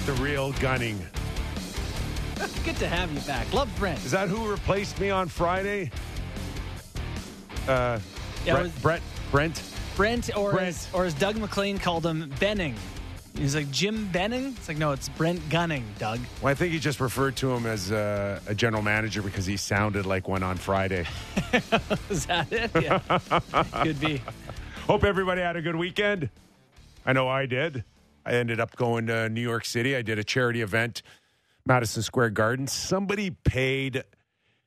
the real Gunning. Good to have you back. Love Brent. Is that who replaced me on Friday? Uh, Yeah, it Brett, was- Brett, Brent. Brent, or Brent. As, or as Doug MacLean called him, Benning. He's like Jim Benning. It's like no, it's Brent Gunning. Doug. Well, I think he just referred to him as uh, a general manager because he sounded like one on Friday. Is that it? Yeah, could be. Hope everybody had a good weekend. I know I did. I ended up going to New York City. I did a charity event, Madison Square Garden. Somebody paid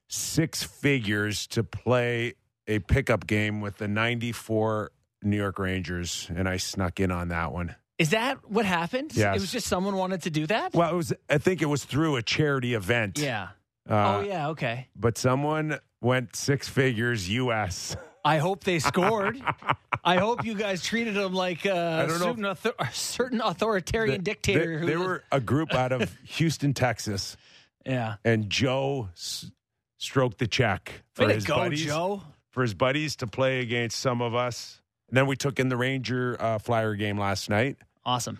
six figures to play a pickup game with the 94 New York Rangers, and I snuck in on that one. Is that what happened? Yes. It was just someone wanted to do that. Well, it was. I think it was through a charity event. Yeah. Uh, oh yeah. Okay. But someone went six figures U.S. I hope they scored. I hope you guys treated them like uh, certain, author- a certain authoritarian dictator. They, who they was- were a group out of Houston, Texas. yeah. and Joe s- stroked the check for Way his go, buddies Joe. for his buddies to play against some of us. And then we took in the Ranger uh, Flyer game last night, Awesome.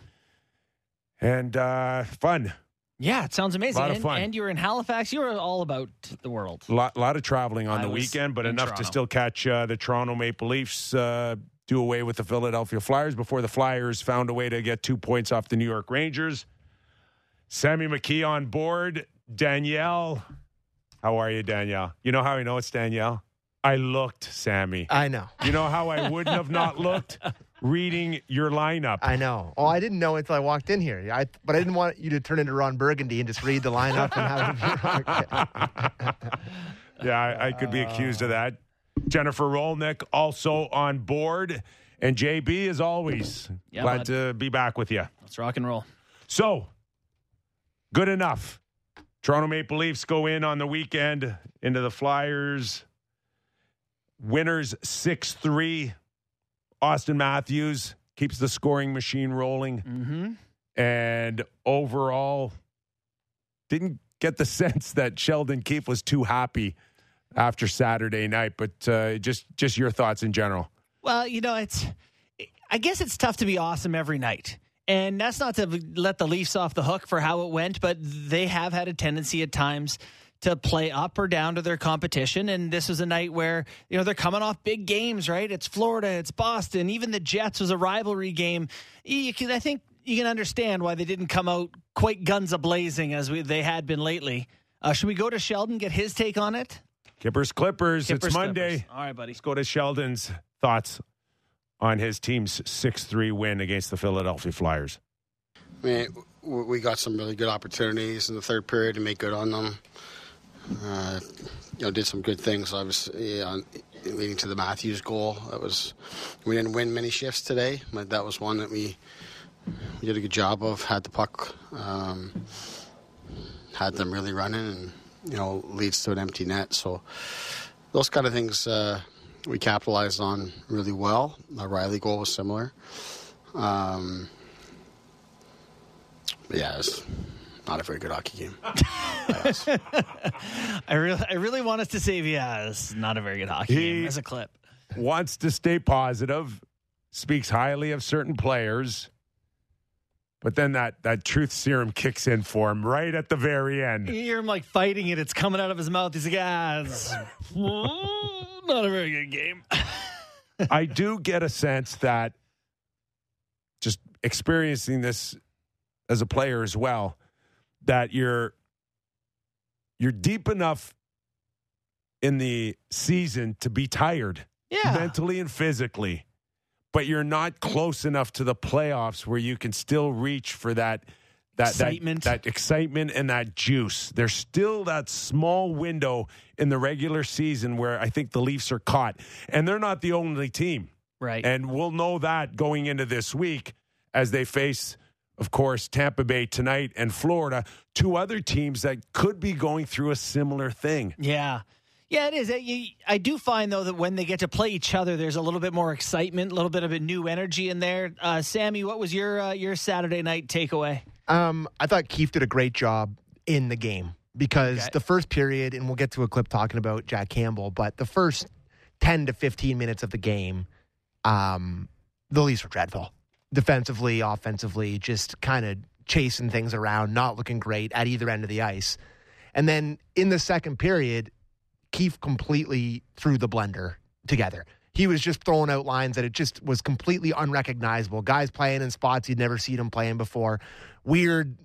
and uh, fun. Yeah, it sounds amazing. Lot of and, fun. and you were in Halifax. You were all about the world. A lot, lot of traveling on I the weekend, but enough Toronto. to still catch uh, the Toronto Maple Leafs uh, do away with the Philadelphia Flyers before the Flyers found a way to get two points off the New York Rangers. Sammy McKee on board. Danielle, how are you, Danielle? You know how I know it's Danielle? I looked, Sammy. I know. You know how I wouldn't have not looked reading your lineup. I know. Oh, I didn't know until I walked in here. I, but I didn't want you to turn into Ron Burgundy and just read the lineup and have it. Yeah, I, I could be accused of that. Jennifer Rolnick also on board. And JB, as always, Yeah, glad bud. to be back with you. Let's rock and roll. So, good enough. Toronto Maple Leafs go in on the weekend into the Flyers. Winners 6 3. Auston Matthews keeps the scoring machine rolling. Mm-hmm. And overall, didn't get the sense that Sheldon Keefe was too happy after Saturday night. But uh, just just your thoughts in general. Well, you know, it's. I guess it's tough to be awesome every night. And that's not to let the Leafs off the hook for how it went, but they have had a tendency at times to play up or down to their competition. And this was a night where, you know, they're coming off big games, right? It's Florida, it's Boston, even the Jets was a rivalry game. You can, I think you can understand why they didn't come out quite guns a blazing as we, they had been lately. Uh, should we go to Sheldon, get his take on it? Kippers Clippers. Kippers, it's Monday. Clippers. All right, buddy. Let's go to Sheldon's thoughts on his team's 6 3 win against the Philadelphia Flyers. I mean, we got some really good opportunities in the third period to make good on them. Uh, you know, did some good things, obviously, on, leading to the Matthews goal. That was we didn't win many shifts today, but that was one that we, we did a good job of. Had the puck, um, had them really running, and you know, leads to an empty net. So those kind of things uh, we capitalized on really well. The Rielly goal was similar. Um, yeah, not a very good hockey game. I really, I really want us to save yeah, it's not a very good hockey He- game as a clip. Wants to stay positive, speaks highly of certain players, but then that, that truth serum kicks in for him right at the very end. You hear him like fighting it. It's coming out of his mouth. He's like, ah, it's not a very good game. I do get a sense that just experiencing this as a player as well, that you're you're deep enough in the season to be tired Yeah. mentally and physically, but you're not close enough to the playoffs where you can still reach for that that Excitement. that, that excitement and that juice. There's still that small window in the regular season where I think the Leafs are caught, and they're not the only team. Right. And we'll know that going into this week as they face, of course, Tampa Bay tonight and Florida, two other teams that could be going through a similar thing. yeah. Yeah, it is. Uh, I do find though that when they get to play each other, there's a little bit more excitement, a little bit of a new energy in there. Uh, Sammy, what was your uh, your Saturday night takeaway? Um, I thought Keefe did a great job in the game because Okay. the first period, and we'll get to a clip talking about Jack Campbell, but the first 10 to 15 minutes of the game, um, the Leafs were dreadful. Defensively, offensively, just kind of chasing things around, not looking great at either end of the ice. And then in the second period, Keefe completely threw the blender together. He was just throwing out lines that it just was completely unrecognizable. Guys playing in spots you'd never seen them playing before. Weird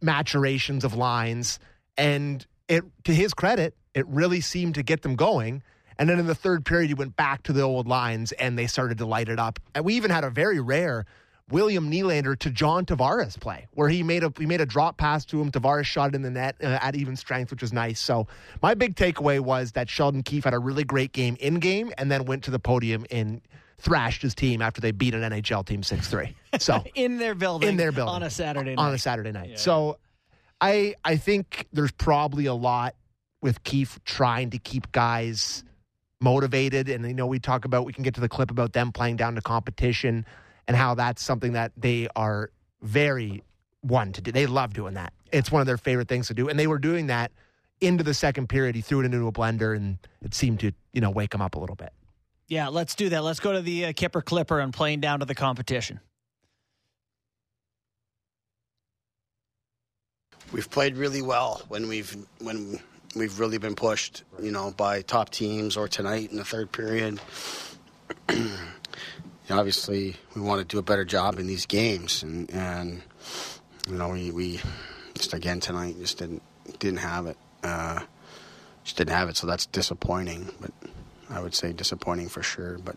maturations of lines. And it to his credit, it really seemed to get them going. And then in the third period, he went back to the old lines and they started to light it up. And we even had a very rare William Nylander to John Tavares play, where he made a he made a drop pass to him. Tavares shot it in the net uh, at even strength, which was nice. So my big takeaway was that Sheldon Keefe had a really great game in game, and then went to the podium and thrashed his team after they beat an NHL team six three. So in their building, in their building on a Saturday night. on a Saturday night. So I I think there's probably a lot with Keefe trying to keep guys motivated, and you know we talk about we can get to the clip about them playing down to competition and how that's something that they are very one to do. They love doing that. It's one of their favorite things to do, and they were doing that into the second period. He threw it into a blender, and it seemed to you know wake him up a little bit. Yeah, let's do that. Let's go to the uh, Kipper Clipper and playing down to the competition. we've played really well when we've when we've really been pushed, you know, by top teams or tonight in the third period. you know, obviously, we want to do a better job in these games, and and you know, we, we just again tonight just didn't didn't have it, uh, just didn't have it. So that's disappointing, but I would say disappointing for sure, but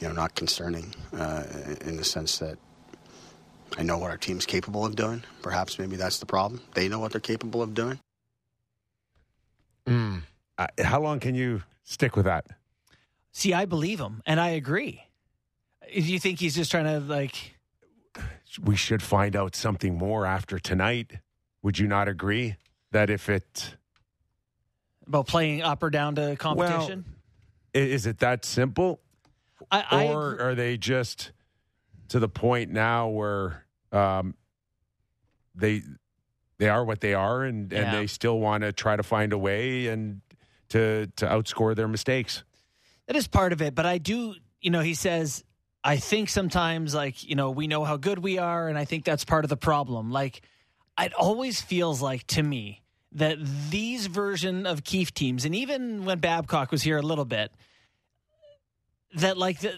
you know, not concerning uh, in the sense that I know what our team's capable of doing. Perhaps maybe that's the problem. They know what they're capable of doing. Uh, how long can you stick with that? See, I believe him, and I agree. Do you think he's just trying to like? We should find out something more after tonight. Would you not agree that if it About playing up or down to competition? i- is it that simple, I, I or agree. are they just to the point now where um, they they are what they are, and, Yeah. and they still want to try to find a way and to to outscore their mistakes? That is part of it, but I do, you know, he says, I think sometimes, like, you know, we know how good we are, and I think that's part of the problem. Like, it always feels like to me that these version of Keefe teams, and even when Babcock was here a little bit, that like the,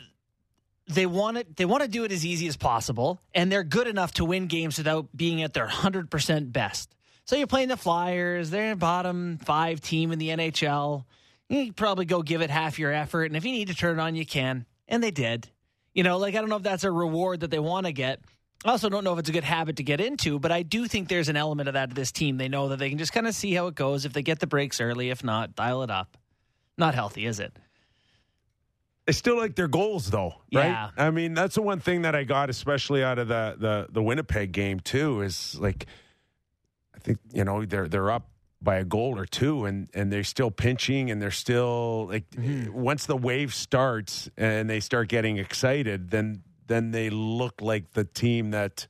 they want it, they want to do it as easy as possible, and they're good enough to win games without being at their hundred percent best. So you're playing the Flyers, they're a bottom five team in the NHL. You probably go give it half your effort, and if you need to turn it on, you can. And they did. You know, like I don't know if that's a reward that they want to get. I also don't know if it's a good habit to get into, but I do think there's an element of that to this team. They know that they can just kind of see how it goes. If they get the breaks early, if not, dial it up. Not healthy, is it? They still like their goals, though, right? Yeah. I mean, that's the one thing that I got, especially out of the the the Winnipeg game too, is like, I think you know they're they're up by a goal or two, and and they're still pinching, and they're still like, mm-hmm. once the wave starts and they start getting excited, then then they look like the team that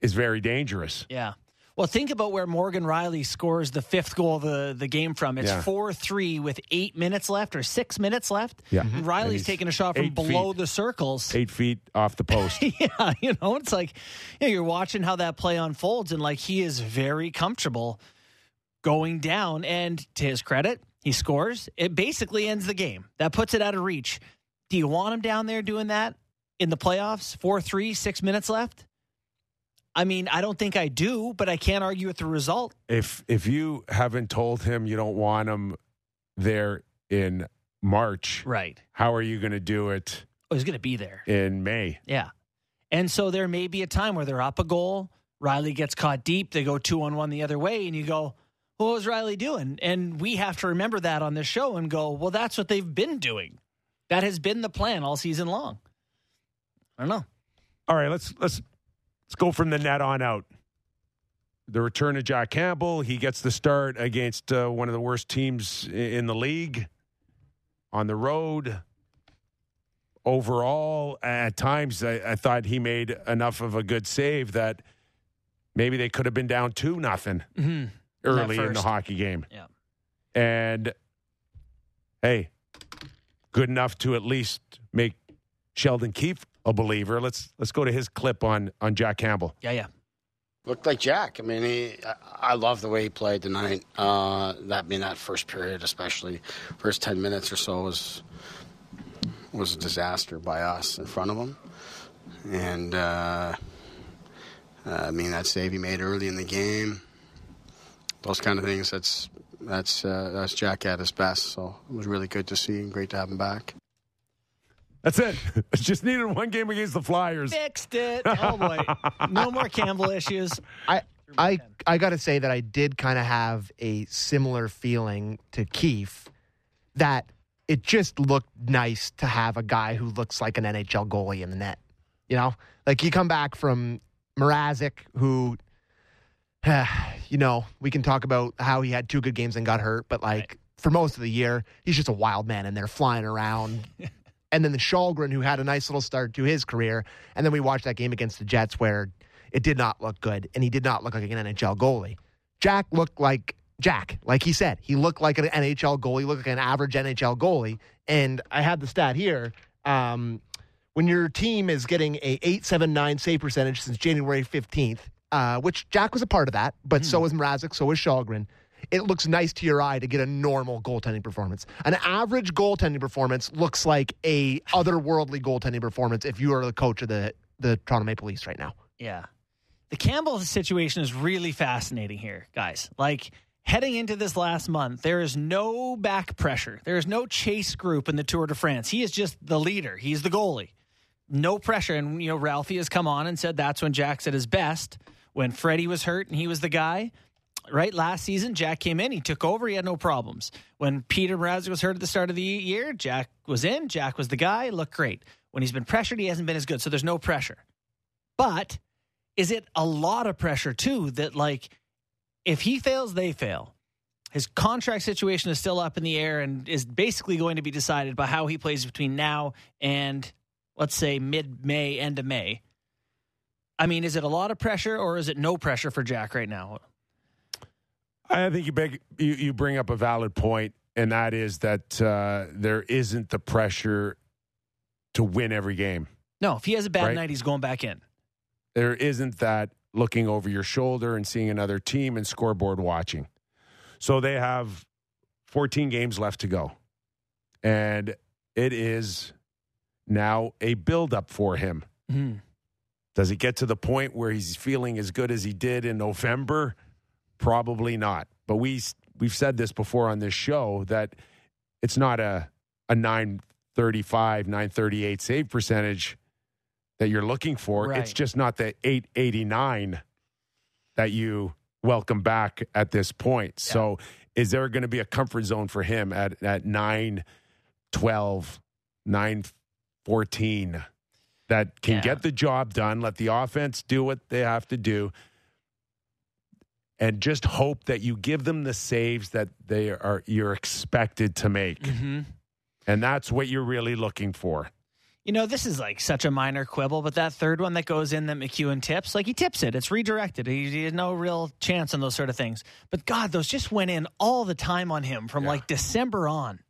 is very dangerous. Yeah. Well, think about where Morgan Rielly scores the fifth goal of the, the game from. It's Yeah. 4 3 with eight minutes left or six minutes left. Yeah. Mm-hmm. Mm-hmm. And And Rielly's taking a shot from below feet. the circles. Eight feet off the post. yeah, you know, it's like you know, you're watching how that play unfolds, and like he is very comfortable going down. And to his credit, he scores. It basically ends the game. That puts it out of reach. Do you want him down there doing that in the playoffs? Four, three, six minutes left. I mean, I don't think I do, but I can't argue with the result. if if you haven't told him you don't want him there in March, Right. how are you going to do it Oh, he's going to be there. in May? Yeah. And so there may be a time where they're up a goal. Rielly gets caught deep. They go two on one the other way, and you go, what was Rielly doing? And we have to remember that on this show and go, well, that's what they've been doing. That has been the plan all season long. I don't know. All right, let's let's let's go from the net on out. The return of Jack Campbell, he gets the start against uh, one of the worst teams in the league on the road. Overall, at times, I, I thought he made enough of a good save that maybe they could have been down two nothing Mm-hmm. Early in the hockey game. Yeah. And hey, good enough to at least make Sheldon Keefe a believer. Let's let's go to his clip on on Jack Campbell. Yeah, yeah. looked like Jack. I mean, he, I, I love the way he played tonight. Uh, that being that first period, especially first ten minutes or so, was was a disaster by us in front of him. And uh, I mean, that save he made early in the game, those kind of things. That's that's uh, that's Jack at his best. So it was really good to see and great to have him back. That's it. Just needed one game against the Flyers. Fixed it. Oh boy, no more Campbell issues. I I I got to say that I did kind of have a similar feeling to Keefe that it just looked nice to have a guy who looks like an NHL goalie in the net. You know, like you come back from Mrazek, who, you know, we can talk about how he had two good games and got hurt, but like right. for most of the year, he's just a wild man in there flying around. and then the Källgren, who had a nice little start to his career, and then we watched that game against the Jets where it did not look good, and he did not look like an NHL goalie. Jack looked like Jack, like he said, he looked like an NHL goalie, looked like an average NHL goalie. And I had the stat here. Um, when your team is getting a 879 save percentage since January 15th, uh, which Jack was a part of that, but mm. so was Mrazek, so was Källgren. It looks nice to your eye to get a normal goaltending performance. An average goaltending performance looks like a otherworldly goaltending performance if you are the coach of the the Toronto Maple Leafs right now. Yeah. The Campbell situation is really fascinating here, guys. Like heading into this last month, there is no back pressure. There is no chase group in the Tour de France. He is just the leader. He's the goalie. No pressure. And, you know, Ralphie has come on and said that's when Jack's at his best. When Freddie was hurt and he was the guy, right? Last season, Jack came in, he took over, he had no problems. When Peter Mrazek was hurt at the start of the year, Jack was in, Jack was the guy, looked great. When he's been pressured, he hasn't been as good. So there's no pressure. But is it a lot of pressure too that like if he fails, they fail. His contract situation is still up in the air and is basically going to be decided by how he plays between now and let's say mid May, end of May. I mean, is it a lot of pressure or is it no pressure for Jack right now? I think you, beg, you, you bring up a valid point, and that is that uh, there isn't the pressure to win every game. No, if he has a bad right? night, he's going back in. There isn't that looking over your shoulder and seeing another team and scoreboard watching. So they have 14 games left to go. And it is now a buildup for him. Mm. Does it get to the point where he's feeling as good as he did in November? Probably not. But we we've said this before on this show that it's not a a 935, 938 save percentage that you're looking for. Right. It's just not the 889 that you welcome back at this point. Yeah. So is there going to be a comfort zone for him at, at 9, 12, 9, 14 that can yeah. get the job done, let the offense do what they have to do, and just hope that you give them the saves that they are you're expected to make. Mm-hmm. And that's what you're really looking for. You know, this is like such a minor quibble, but that third one that goes in that MacEwen tips, like he tips it, it's redirected. He, he had no real chance on those sort of things. But God, those just went in all the time on him from yeah. like December on.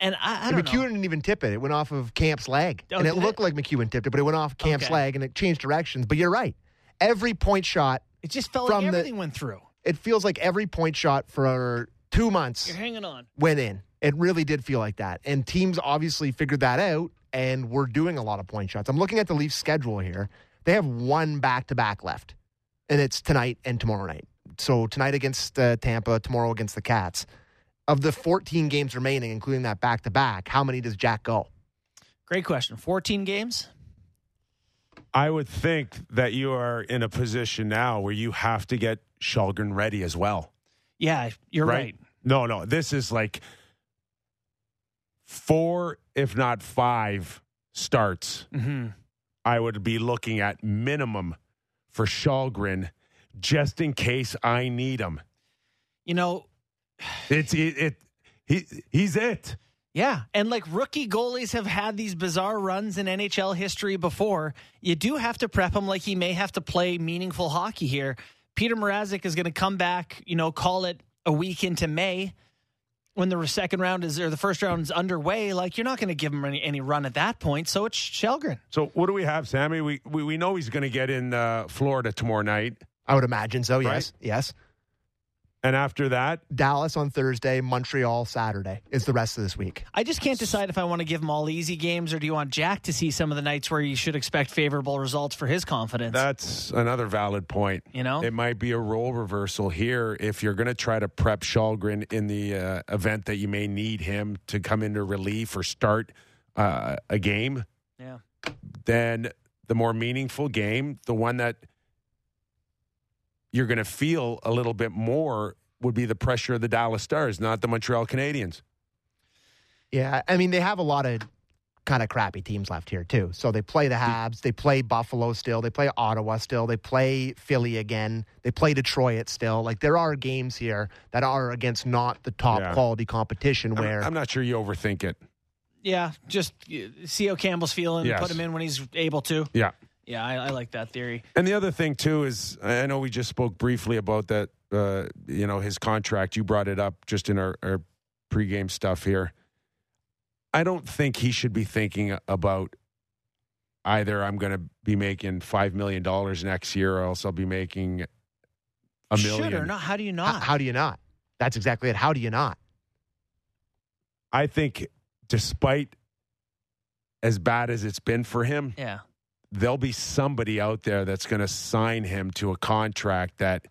And I, I don't MacEwen know. didn't even tip it. It went off of Kampf's leg. Oh, and it looked it? like MacEwen tipped it, but it went off Kampf's okay. leg and it changed directions. But you're right. Every point shot. It just felt like everything the, went through. It feels like every point shot for two months. You're hanging on. Went in. It really did feel like that. And teams obviously figured that out and we're doing a lot of point shots. I'm looking at the Leafs schedule here. They have one back to back left, and it's tonight and tomorrow night. So tonight against uh, Tampa, tomorrow against the Cats. Of the 14 games remaining, including that back to back, how many does Jack go? Great question. 14 games? I would think that you are in a position now where you have to get Källgren ready as well. Yeah, you're right. right. No, no. This is like four, if not five starts, mm-hmm. I would be looking at minimum for Källgren just in case I need him. You know, it's it, it he he's it. Yeah, and like rookie goalies have had these bizarre runs in NHL history before. You do have to prep him like he may have to play meaningful hockey here. Peter Mrazek is going to come back, you know, call it a week into May when the second round is or the first round is underway, like you're not going to give him any, any run at that point. So it's Källgren. So what do we have, Sammy? We we, we know he's going to get in uh, Florida tomorrow night. I would imagine so. Yes, yes. And after that, Dallas on Thursday, Montreal Saturday is the rest of this week. I just can't decide if I want to give him all easy games or do you want Jack to see some of the nights where you should expect favorable results for his confidence? that's another valid point. You know? it might be a role reversal here if you're going to try to prep Källgren in the uh, event that you may need him to come into relief or start uh, a game. yeah. then the more meaningful game, the one that you're going to feel a little bit more would be the pressure of the Dallas Stars, not the Montreal Canadiens. Yeah, I mean they have a lot of kind of crappy teams left here too. So they play the Habs, they play Buffalo still, they play Ottawa still, they play Philly again, they play Detroit still. Like there are games here that are against not the top Yeah. quality competition I'm- where I'm not sure you overthink it. Yeah, just uh, see how Campbell's feeling, Yes. put him in when he's able to. Yeah. Yeah, I, I like that theory. And the other thing too is I know we just spoke briefly about that. Uh, you know his contract. You brought it up just in our, our pregame stuff here. I don't think he should be thinking about either. I'm going to be making five million dollars next year, or else I'll be making a million. Should or not? How do you H- not? how do you not? That's exactly it. How do you not? I think, despite as bad as it's been for him, yeah. There'll be somebody out there that's going to sign him to a contract that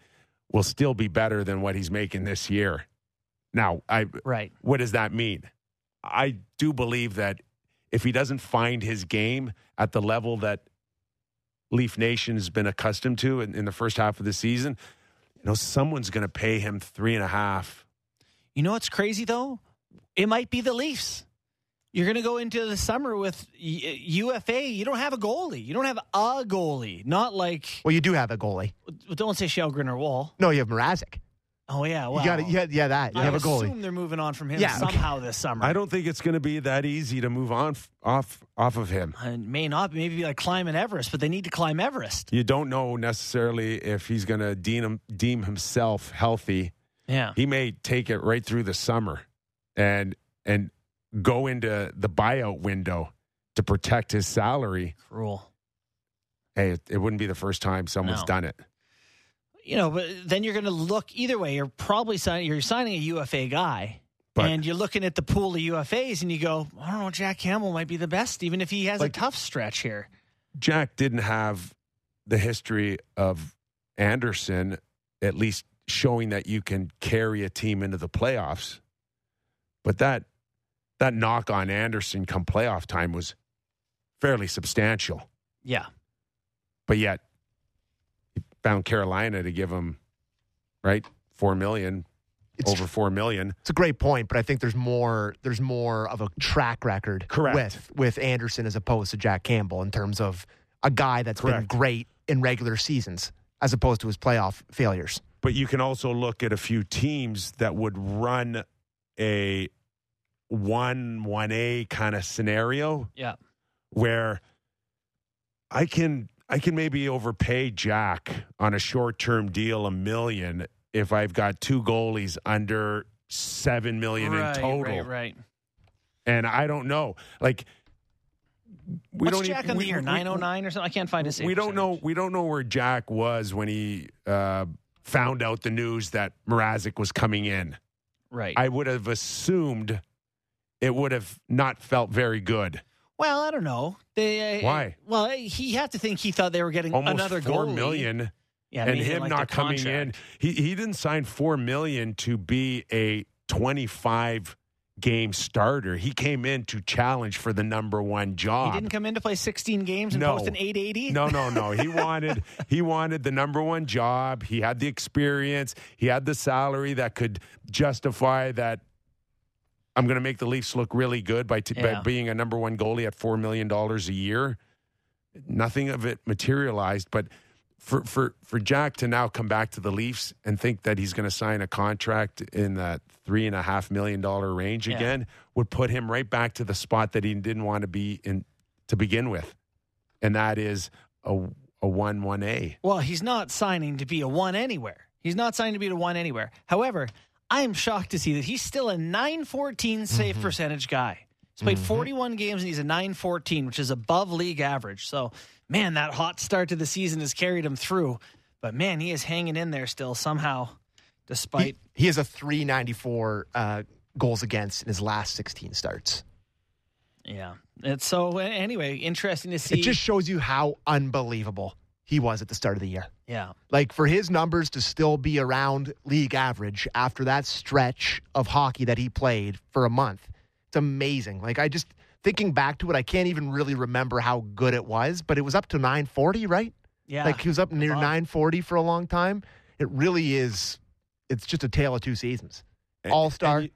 will still be better than what he's making this year. Now, I Right. what does that mean? I do believe that if he doesn't find his game at the level that Leaf Nation has been accustomed to in, in the first half of the season, you know, someone's going to pay him three and a half. You know what's crazy though? It might be the Leafs. You're going to go into the summer with UFA. You don't have a goalie. You don't have a goalie. Not like Well, you do have a goalie. don't say Källgren or Wall. No, you have Mrazek. Oh yeah, well, You got yeah, yeah, that. You I have a goalie. assume they're moving on from him Yeah, okay. somehow this summer. I don't think it's going to be that easy to move on f- off off of him. Uh, it may not maybe be like climbing Everest, but they need to climb Everest. You don't know necessarily if he's going to deem, him, deem himself healthy. Yeah. He may take it right through the summer and and go into the buyout window to protect his salary. Cruel. Hey, it, it wouldn't be the first time someone's No. done it. You know, but then you're going to look either way. You're probably signing. You're signing a UFA guy, But- and you're looking at the pool of UFAs, and you go, I don't know, Jack Campbell might be the best, even if he has Like- a tough stretch here. Jack didn't have the history of Andersen, at least showing that you can carry a team into the playoffs. But that that knock on Andersen come playoff time was fairly substantial. Yeah. But yet he found Carolina to give him right four million, It's, over four million. it's a great point, but I think there's more there's more of a track record Correct. with with Andersen as opposed to Jack Campbell in terms of a guy that's Correct. been great in regular seasons as opposed to his playoff failures. But you can also look at a few teams that would run a one one A kind of scenario Yeah. where I can I can maybe overpay Jack on a short term deal a million if I've got two goalies under seven million right, in total. Right, right. And I don't know. Like we What's don't Jack even, on the year? 909 or something? I can't find his we don't know we don't know where Jack was when he uh, found out the news that Mrazek was coming in. Right. I would have assumed it would have not felt very good. well, I don't know. They, uh, Why? Well, he had to think he thought they were getting Almost another four goalie. million, Yeah, and him liked not coming in. He he didn't sign four million to be a twenty-five game starter. He came in to challenge for the number one job. He didn't come in to play 16 games and No. post an 880. No, no, no. He wanted he wanted the number one job. He had the experience. He had the salary that could justify that. I'm going to make the Leafs look really good by, t- by being a number one goalie at four million dollars a year. Nothing of it materialized, but for for for Jack to now come back to the Leafs and think that he's going to sign a contract in that three and a half million dollar range Yeah. again would put him right back to the spot that he didn't want to be in to begin with, and that is a a one one A. Well, he's not signing to be a one anywhere. He's not signing to be a one anywhere. However, I am shocked to see that he's still a 914 save Mm-hmm. percentage guy. He's played 41 games and he's a 914, which is above league average. So, man, that hot start to the season has carried him through. But man, he is hanging in there still somehow, despite. He, he has a 394 uh, goals against in his last 16 starts. yeah. It's so anyway, interesting to see. It just shows you how unbelievable he was at the start of the year. yeah. Like for his numbers to still be around league average after that stretch of hockey that he played for a month, it's amazing. Like I just thinking back to it, I can't even really remember how good it was, but it was up to 940, right? Yeah. Like he was up near 940 for a long time. It really is. It's just a tale of two seasons. All star. You,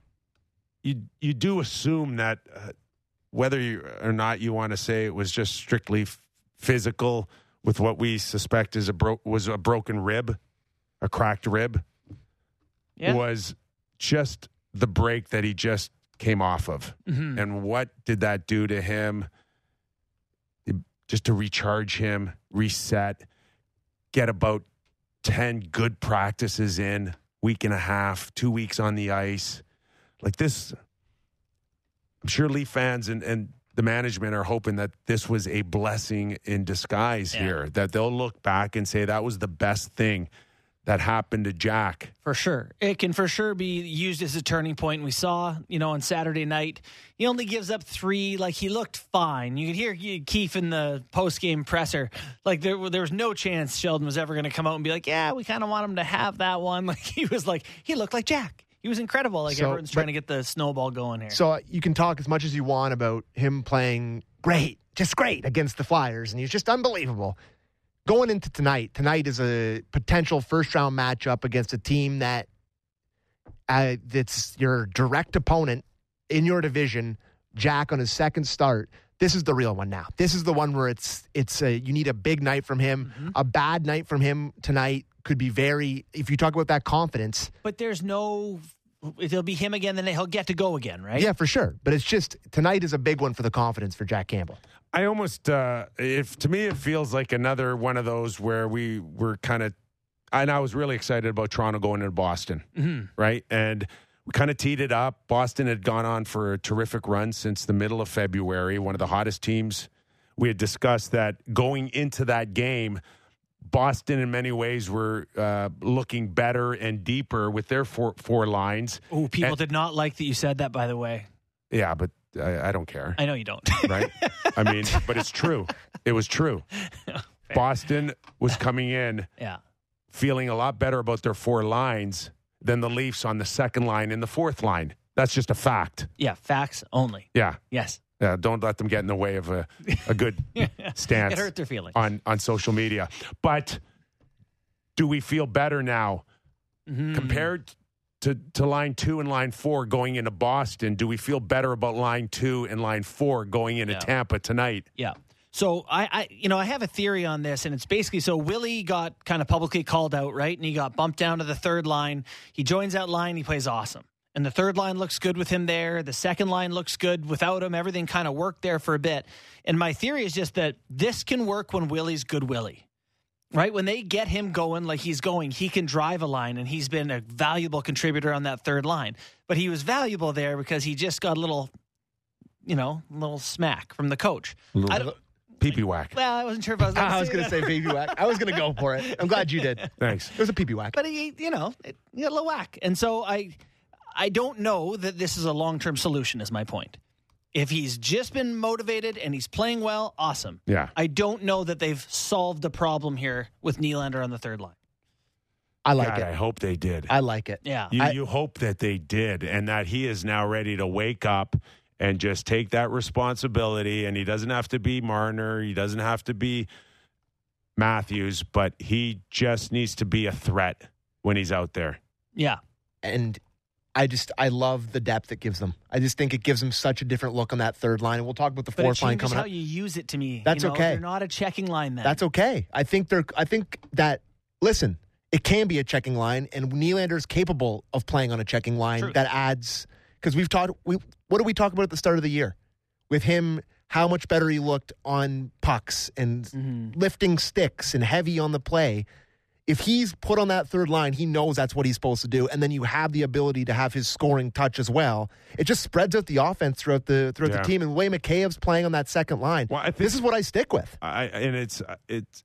you you do assume that uh, whether you or not you want to say it was just strictly f- physical with what we suspect is a bro- was a broken rib, a cracked rib, yeah. was just the break that he just came off of. Mhm. And what did that do to him? It- just to recharge him, reset, get about 10 good practices in, week and a half, two weeks on the ice. Like this, I'm sure Leaf fans and, and the management are hoping that this was a blessing in disguise Yeah. here, that they'll look back and say that was the best thing that happened to Jack. For sure. It can for sure be used as a turning point. We saw, you know, on Saturday night, he only gives up three. Like, he looked fine. You could hear Keefe in the post game presser. Like, there, there was no chance Sheldon was ever going to come out and be like, yeah, we kind of want him to have that one. Like, he was like, he looked like Jack. He was incredible. Like, So, everyone's but- trying to get the snowball going here. So you can talk as much as you want about him playing great, just great against the Flyers, and he's just unbelievable. Going into tonight, tonight is a potential first round matchup against a team that uh, that's your direct opponent in your division. Jack on his second start. This is the real one now. This is the one where it's it's a, you need a big night from him. A bad night from him tonight could be very. If you talk about that confidence, but there's no, it'll be him again, then he'll get to go again, right? yeah, for sure. But it's just tonight is a big one for the confidence for Jack Campbell. I almost, uh, if to me, it feels like another one of those where we were kind of, and I was really excited about Toronto going into Boston, Mhm. right? And we kind of teed it up. Boston had gone on for a terrific run since the middle of February, one of the hottest teams. We had discussed that going into that game, Boston in many ways were uh, looking better and deeper with their four, four lines. Oh, people And- did not like that you said that, by the way. Yeah, but I, I don't care. I know you don't. right? I mean, but it's true. It was true. Boston was coming in yeah. feeling a lot better about their four lines than the Leafs on the second line and the fourth line. That's just a fact. Yeah. Facts only. Yeah. Yes. Yeah, don't let them get in the way of a, a good stance It hurt their feelings. on, on social media. But do we feel better now Mhm. compared to, to line two and line four going into Boston? Do we feel better about line two and line four going into Yeah. Tampa tonight? Yeah. So I, I, you know, I have a theory on this, and it's basically so Willie got kind of publicly called out, right, and he got bumped down to the third line. He joins that line, he plays awesome, and the third line looks good with him there. The second line looks good without him. Everything kind of worked there for a bit. And my theory is just that this can work when Willie's good Willie. Right when they get him going like he's going, he can drive a line, and he's been a valuable contributor on that third line. But he was valuable there because he just got a little, you know, a little smack from the coach. I don't, Pee pee whack. well, I wasn't sure if I was. I was going to say baby whack. I was going to go for it. I'm glad you did. Thanks. It was a pee pee whack. but he, you know, it, he a little whack, and so I, I don't know that this is a long term solution. Is my point. If he's just been motivated and he's playing well, awesome. Yeah. I don't know that they've solved the problem here with Nylander on the third line. I like God, it. I hope they did. I like it. Yeah, You, I- you hope that they did, and that he is now ready to wake up and just take that responsibility. And he doesn't have to be Marner, he doesn't have to be Matthews, but he just needs to be a threat when he's out there. yeah, And I just, I love the depth it gives them. I just think it gives them such a different look on that third line. And we'll talk about the but fourth line coming how up. you use it. To me, That's you know, okay. They're not a checking line. Then That's okay. I think they're, I think that, listen, it can be a checking line, and Nylander is capable of playing on a checking line True. that adds, because we've talked, we, what did we talk about at the start of the year? With him, how much better he looked on pucks and Mhm. lifting sticks and heavy on the play. If he's put on that third line, he knows that's what he's supposed to do, and then you have the ability to have his scoring touch as well. It just spreads out the offense throughout the throughout Yeah. the team. And the way Mikheyev's playing on that second line, Well, I think this is what I stick with. I and it's it's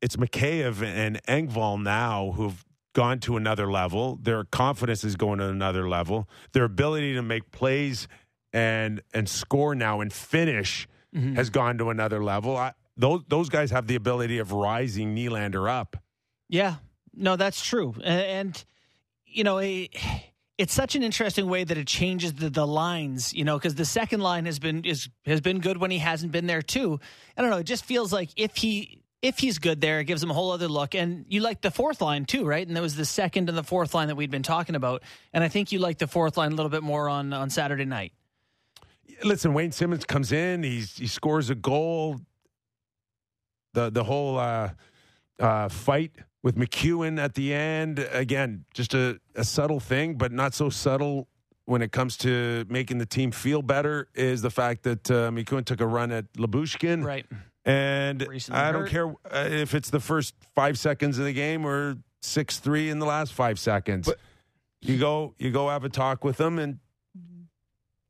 it's Mikheyev and Engvall now who've gone to another level. Their confidence is going to another level. Their ability to make plays and and score now and finish mm-hmm. has gone to another level. I, those those guys have the ability of rising Nylander up. Yeah, no, that's true. And, you know, a, it's such an interesting way that it changes the, the lines, you know, because the second line has been is has been good when he hasn't been there too. I don't know. It just feels like if he if he's good there, it gives him a whole other look. And you like the fourth line too, right? And that was the second and the fourth line that we'd been talking about. And I think you like the fourth line a little bit more on on Saturday night. listen, Wayne Simmonds comes in, he's he scores a goal. The the whole uh, uh, fight with MacEwen at the end, again, just a, a subtle thing, but not so subtle when it comes to making the team feel better. Is the fact that uh, MacEwen took a run at Lyubushkin, Right. And Recently I don't hurt. care uh, if it's the first five seconds of the game or six three in the last five seconds. But- you go, you go have a talk with him, and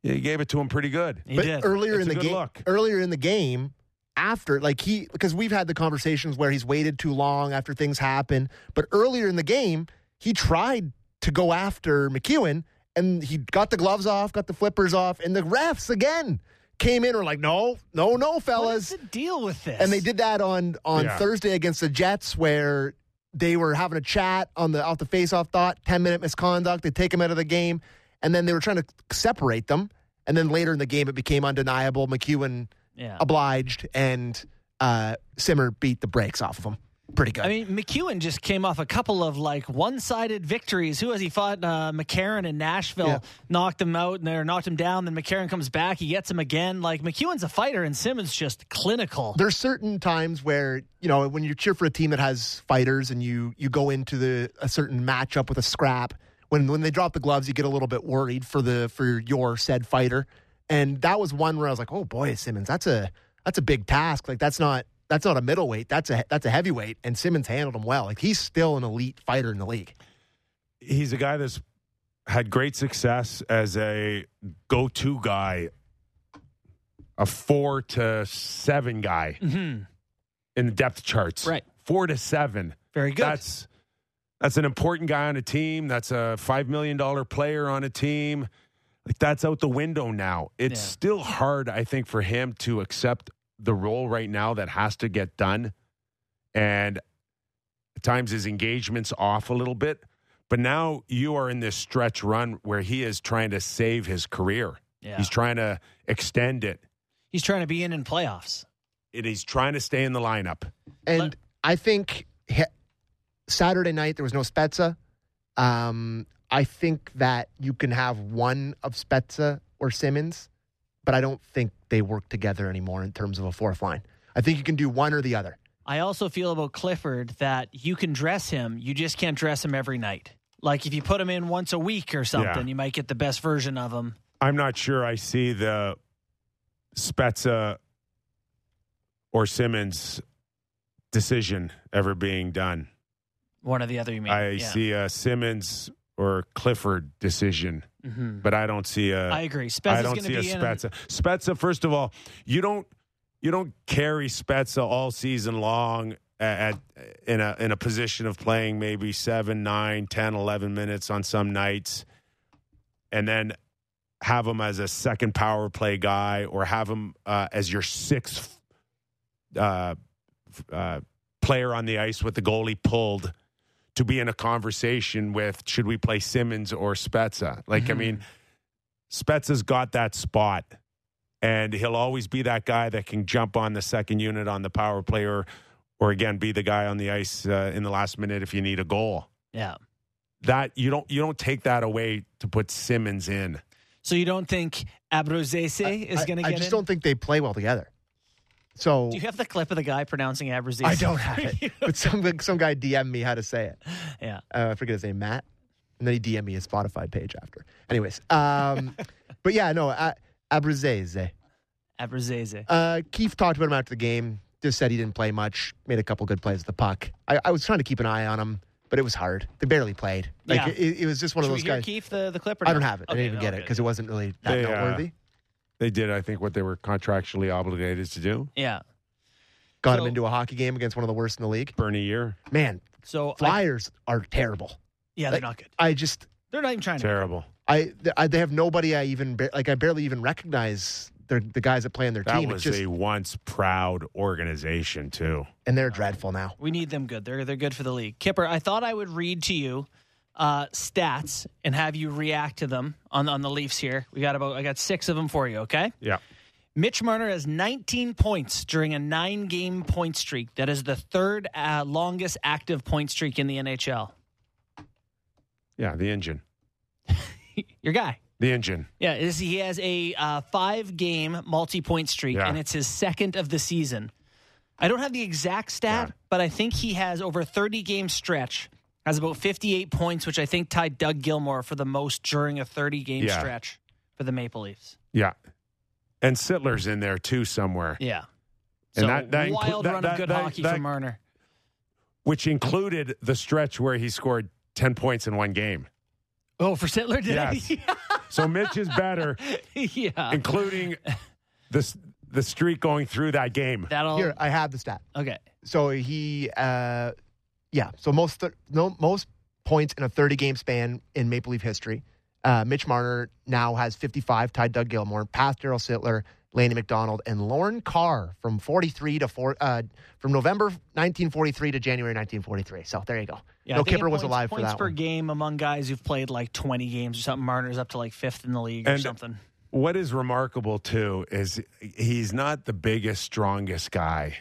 you gave it to him pretty good. He but did. earlier It's in the game, look. earlier in the game, after like he because we've had the conversations where he's waited too long after things happen, but earlier in the game he tried to go after MacEwen and he got the gloves off, got the flippers off, and the refs again came in and were like, no, no, no, fellas. is the deal with this? And they did that on on Yeah. Thursday against the Jets, where they were having a chat on the off the face off thought, ten minute misconduct. They take him out of the game, and then they were trying to separate them. And then later in the game, it became undeniable. MacEwen Yeah. obliged, and uh, Simmer beat the brakes off of him. Pretty good. I mean, MacEwen just came off a couple of like one-sided victories. Who has he fought? Uh, McCarron in Nashville Yeah. knocked him out, and they knocked him down. Then McCarron comes back, he gets him again. Like MacEwen's a fighter, and Simmonds just clinical. there's certain times where you know when you cheer for a team that has fighters and you you go into the a certain matchup with a scrap when when they drop the gloves you get a little bit worried for the for your said fighter and that was one where I was like oh boy Simmonds that's a that's a big task like that's not that's not a middleweight that's a that's a heavyweight and Simmonds handled him well like he's still an elite fighter in the league he's a guy that's had great success as a go-to guy, a four to seven guy hmm in the depth charts. Right. four to seven. Very good. That's that's an important guy on a team. That's a five million dollar player on a team. Like that's out the window now. It's Yeah. still hard, I think, for him to accept the role right now that has to get done. And at times his engagement's off a little bit. But now you are in this stretch run where he is trying to save his career. yeah. He's trying to extend it. He's trying to be in in playoffs. And he's trying to stay in the lineup. And Let- I think he- Saturday night there was no Spezza. Um, I think that you can have one of Spezza or Simmonds, but I don't think they work together anymore in terms of a fourth line. I think you can do one or the other. I also feel about Clifford that you can dress him, you just can't dress him every night. Like if you put him in once a week or something, Yeah. you might get the best version of him. I'm not sure I see the Spezza or Simmonds decision ever being done. One or the other, you mean? I Yeah. see a Simmonds or Clifford decision, Mhm. but I don't see a. I agree. I don't see a. Spezza. Spezza, first of all, you don't you don't carry Spezza all season long at, at in a in a position of playing maybe 7, 9, 10, 11 minutes on some nights and then have him as a second power play guy or have him uh, as your sixth uh, uh, player on the ice with the goalie pulled to be in a conversation with should we play Simmonds or Spezza? Like, I mean, Spezza's got that spot, and he'll always be that guy that can jump on the second unit on the power play or, or again, be the guy on the ice uh, in the last minute if you need a goal. Yeah. That you don't you don't take that away to put Simmonds in. So you don't think Abruzzese is going to get? I just in? don't think they play well together. So Do you have the clip of the guy pronouncing Abruzzese? I don't have it. but some some guy DM'd me how to say it. yeah. uh, I forget his name, Matt. And then he DM'd me his Spotify page after. Anyways, um, but yeah, no, uh, Abruzzese. Abruzese. Uh, Keefe talked about him after the game. Just said he didn't play much. Made a couple good plays with the puck. I, I was trying to keep an eye on him, but it was hard. They barely played. Like Yeah. it, it was just one Should of we those hear guys. Keefe the, the clip or I don't no? have it. I didn't even no, get it because it wasn't really that They, uh, noteworthy. They did, I think, what they were contractually obligated to do. Yeah. got So- him into a hockey game against one of the worst in the league. Bernie year. Man, So I, Flyers are terrible. yeah, they're like- not good. I just They're not even trying to. Terrible. I, th- I they have nobody I even ba- like I barely even recognize their, the guys that play on their That team. was It's just, a once proud organization too. and they're dreadful now. We need them good. They're they're good for the league. Kyper, I thought I would read to you uh, stats and have you react to them on on the Leafs here. We got about I got six of them for you. Okay. Yeah. Mitch Marner has 19 points during a nine game point streak. That is the third uh, longest active point streak in the NHL. Yeah, the engine. Your guy. The engine. Yeah, is he has a uh, five game multi point streak, Yeah. and it's his second of the season. I don't have the exact stat, Yeah. but I think he has over 30 game stretch, has about 58 points, which I think tied Doug Gilmour for the most during a 30 game Yeah. stretch for the Maple Leafs. Yeah. And Sittler's in there too somewhere, Yeah. And So that- that wild that- run that- of good that- hockey that- from Marner. which included the stretch where he scored 10 points in one game. Oh, for Sittler, did Yes. So Mitch is better, yeah. including the, the streak going through that game. That'll. Here, I have the stat. Okay. So he, uh, yeah. So most th- no most points in a 30 game span in Maple Leaf history. Uh, Mitch Marner now has 55, tied Doug Gilmour, past Darryl Sittler, Lanny McDonald, and Lorne Carr from 43 to four, uh, from November 1943 to January 1943. So there you go. Yeah, no think in Kyper was points- alive for Points that per one. game among guys who've played like 20 games or something. Marner's up to like fifth in the league or something. What is remarkable too is he's not the biggest, strongest guy,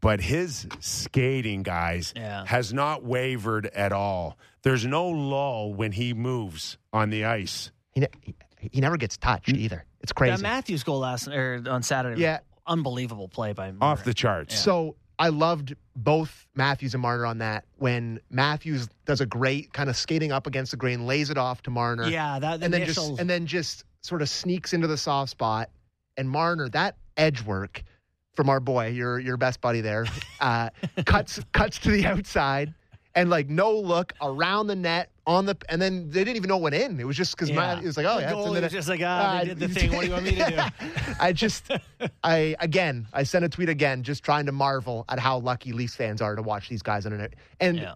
but his skating, guys, Yeah. has not wavered at all. There's no lull when he moves on the ice. He, ne- he, he never gets touched mm. either. It's crazy. That Matthews goal last or er, on Saturday. Yeah. unbelievable play by Marner. Off the charts. So I loved both Matthews and Marner on that. When Matthews does a great kind of skating up against the grain, lays it off to Marner. Yeah, that and then initial. just and then just sort of sneaks into the soft spot. And Marner, that edge work from our boy, your your best buddy there, uh, cuts cuts to the outside and like no look around the net on the and then they didn't even know it went in. It was just because Yeah. it was like oh The yeah, goalie the was net. just like, ah, they did the thing. What do you want me to do? I just, I again, I sent a tweet again, just trying to marvel at how lucky Leafs fans are to watch these guys on it. And Yeah.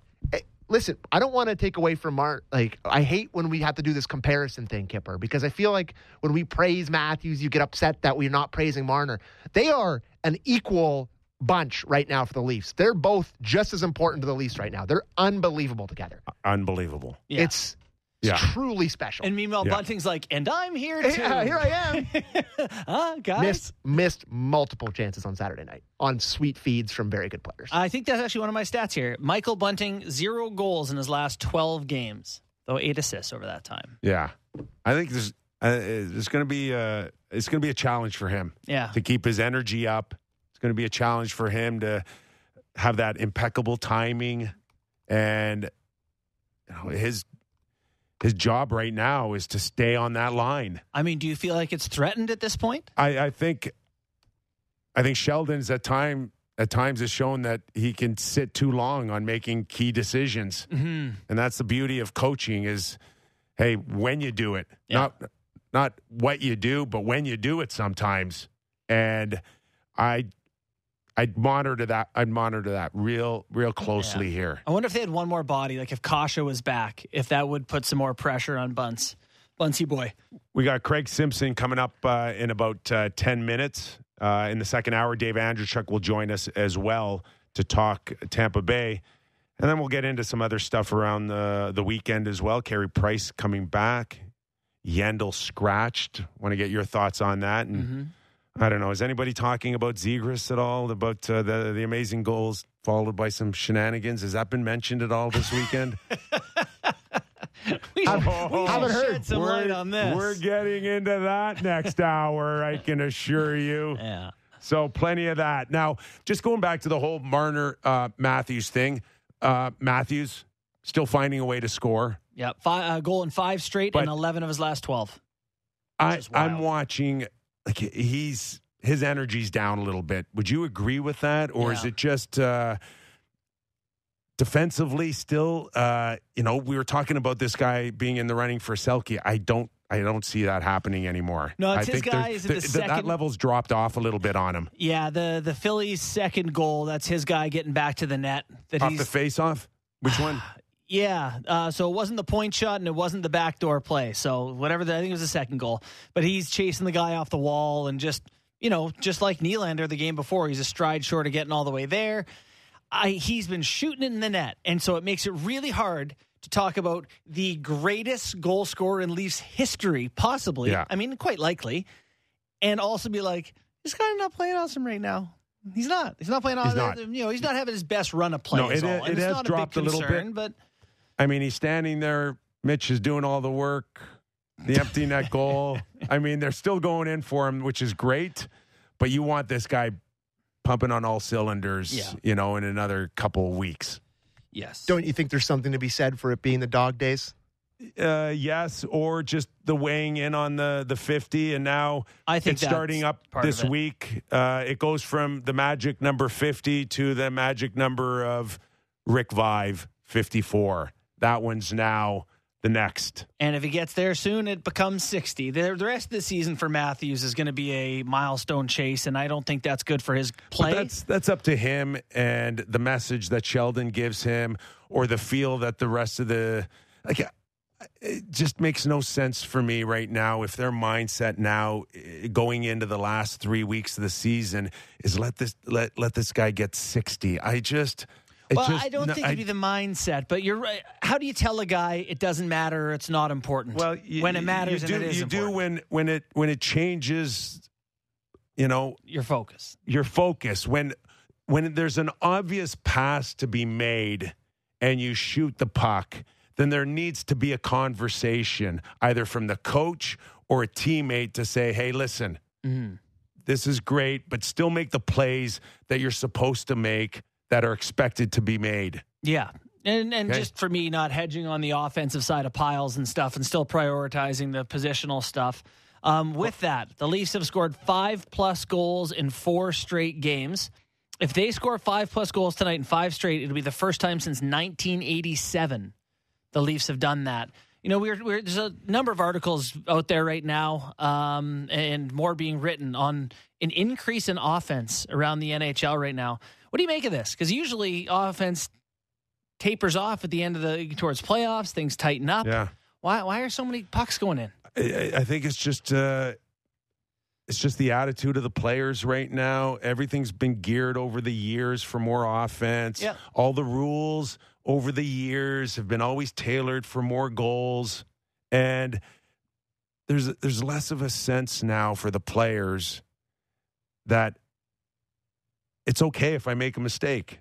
Listen, I don't want to take away from Mark. Like, I hate when we have to do this comparison thing, Kyper, because I feel like when we praise Matthews, you get upset that we're not praising Marner. They are an equal bunch right now for the Leafs. They're both just as important to the Leafs right now. They're unbelievable together. Uh, unbelievable. Yeah. It's, it's Yeah. truly special. and meanwhile, Yeah. Bunting's like, and I'm here too. Yeah, here I am. huh, guys? missed missed multiple chances on Saturday night on sweet feeds from very good players. I think that's actually one of my stats here. Michael Bunting, zero goals in his last 12 games, though eight assists over that time. Yeah. I think there's uh, there's going to be uh it's going to be a challenge for him Yeah. to keep his energy up. It's going to be a challenge for him to have that impeccable timing and you know, his his job right now is to stay on that line. I mean, do you feel like it's threatened at this point? I, I think I think Sheldon's at time at times has shown that he can sit too long on making key decisions. Mm-hmm. And that's the beauty of coaching is hey, when you do it. Yeah. Not not what you do, but when you do it sometimes. And I I'd monitor that I'd monitor that real real closely here. I wonder if they had one more body, like if Kase was back, if that would put some more pressure on Bunce. Bunsy boy. We got Craig Simpson coming up uh, in about uh, 10 minutes. Uh, in the second hour, Dave Andreychuk will join us as well to talk Tampa Bay. And then we'll get into some other stuff around the, the weekend as well. Carey Price coming back. Yandle scratched. Want to get your thoughts on that. And Mm-hmm. I don't know. Is anybody talking about Zegras at all? About uh, the, the amazing goals followed by some shenanigans? Has that been mentioned at all this weekend? We, Haven't- we haven't should heard. shed some light on this. We're getting into that next hour, I can assure you. yeah. So plenty of that. Now, just going back to the whole Marner uh, Matthews thing. Uh, Matthews still finding a way to score. Yeah. Five, uh, goal in five straight But- and 11 of his last 12. I. I'm watching. Like he's his energy's down a little bit. Would you agree with that, or is it just uh, defensively still? Uh, you know, we were talking about this guy being in the running for Selke. I don't I don't see that happening anymore. No, it's I his think guy. Is the th- th- that level's dropped off a little bit on him. Yeah, the the Philly's second goal. That's his guy getting back to the net. That Off he's the face off? Which one? Yeah, uh, so it wasn't the point shot and it wasn't the backdoor play. So whatever, the, I think it was the second goal. But he's chasing the guy off the wall and just you know, just like Nylander the game before, he's a stride short of getting all the way there. I, he's been shooting it in the net, and so it makes it really hard to talk about the greatest goal scorer in Leafs history, possibly. Yeah. I mean, quite likely, and also be like, this guy's not playing awesome right now. He's not. He's not playing He's awesome. not. You know, he's not having his best run of play. No, it- it it's has not dropped a, a little concern, bit. but I mean, he's standing there. Mitch is doing all the work. The empty net goal. I mean, they're still going in for him, which is great. But you want this guy pumping on all cylinders, Yeah. you know, in another couple of weeks. yes, Don't you think there's something to be said for it being the dog days? Uh, yes, or just the weighing in on the the fifty, and now I think it's starting up this it. week. Uh, it goes from the magic number fifty to the magic number of Rick Vaive fifty four. That one's now the next. And if he gets there soon, it becomes 60. The, the rest of the season for Matthews is going to be a milestone chase, and I don't think that's good for his But play. that's that's up to him and the message that Sheldon gives him, or the feel that the rest of the like. It just makes no sense for me right now. If their mindset now, eh, going into the last three weeks of the season, is let this let let this guy get sixty. I just, well, just I don't no, think it'd be the mindset, but you're right. How do you tell a guy it doesn't matter, it's not important? well you- when it matters You do, and it is you do when when it when it changes. You know, your focus. your focus when when there's an obvious pass to be made and you shoot the puck then there needs to be a conversation either from the coach or a teammate to say hey listen Mm-hmm. this is great but still make the plays that you're supposed to make that are expected to be made Yeah. And and Okay. just for me not hedging on the offensive side of piles and stuff and still prioritizing the positional stuff. Um, with that, the Leafs have scored five plus goals in four straight games. If they score five plus goals tonight in five straight, it'll be the first time since 1987 the Leafs have done that. You know, we're, we're, there's a number of articles out there right now, um, and more being written on an increase in offense around the NHL right now. What do you make of this? Because usually offense tapers off at the end of the towards playoffs. Things tighten up. yeah Why? Why are so many pucks going in? I, I think it's just uh, it's just the attitude of the players right now. Everything's been geared over the years for more offense. Yeah. All the rules over the years have been always tailored for more goals, and there's there's less of a sense now for the players that it's okay if I make a mistake,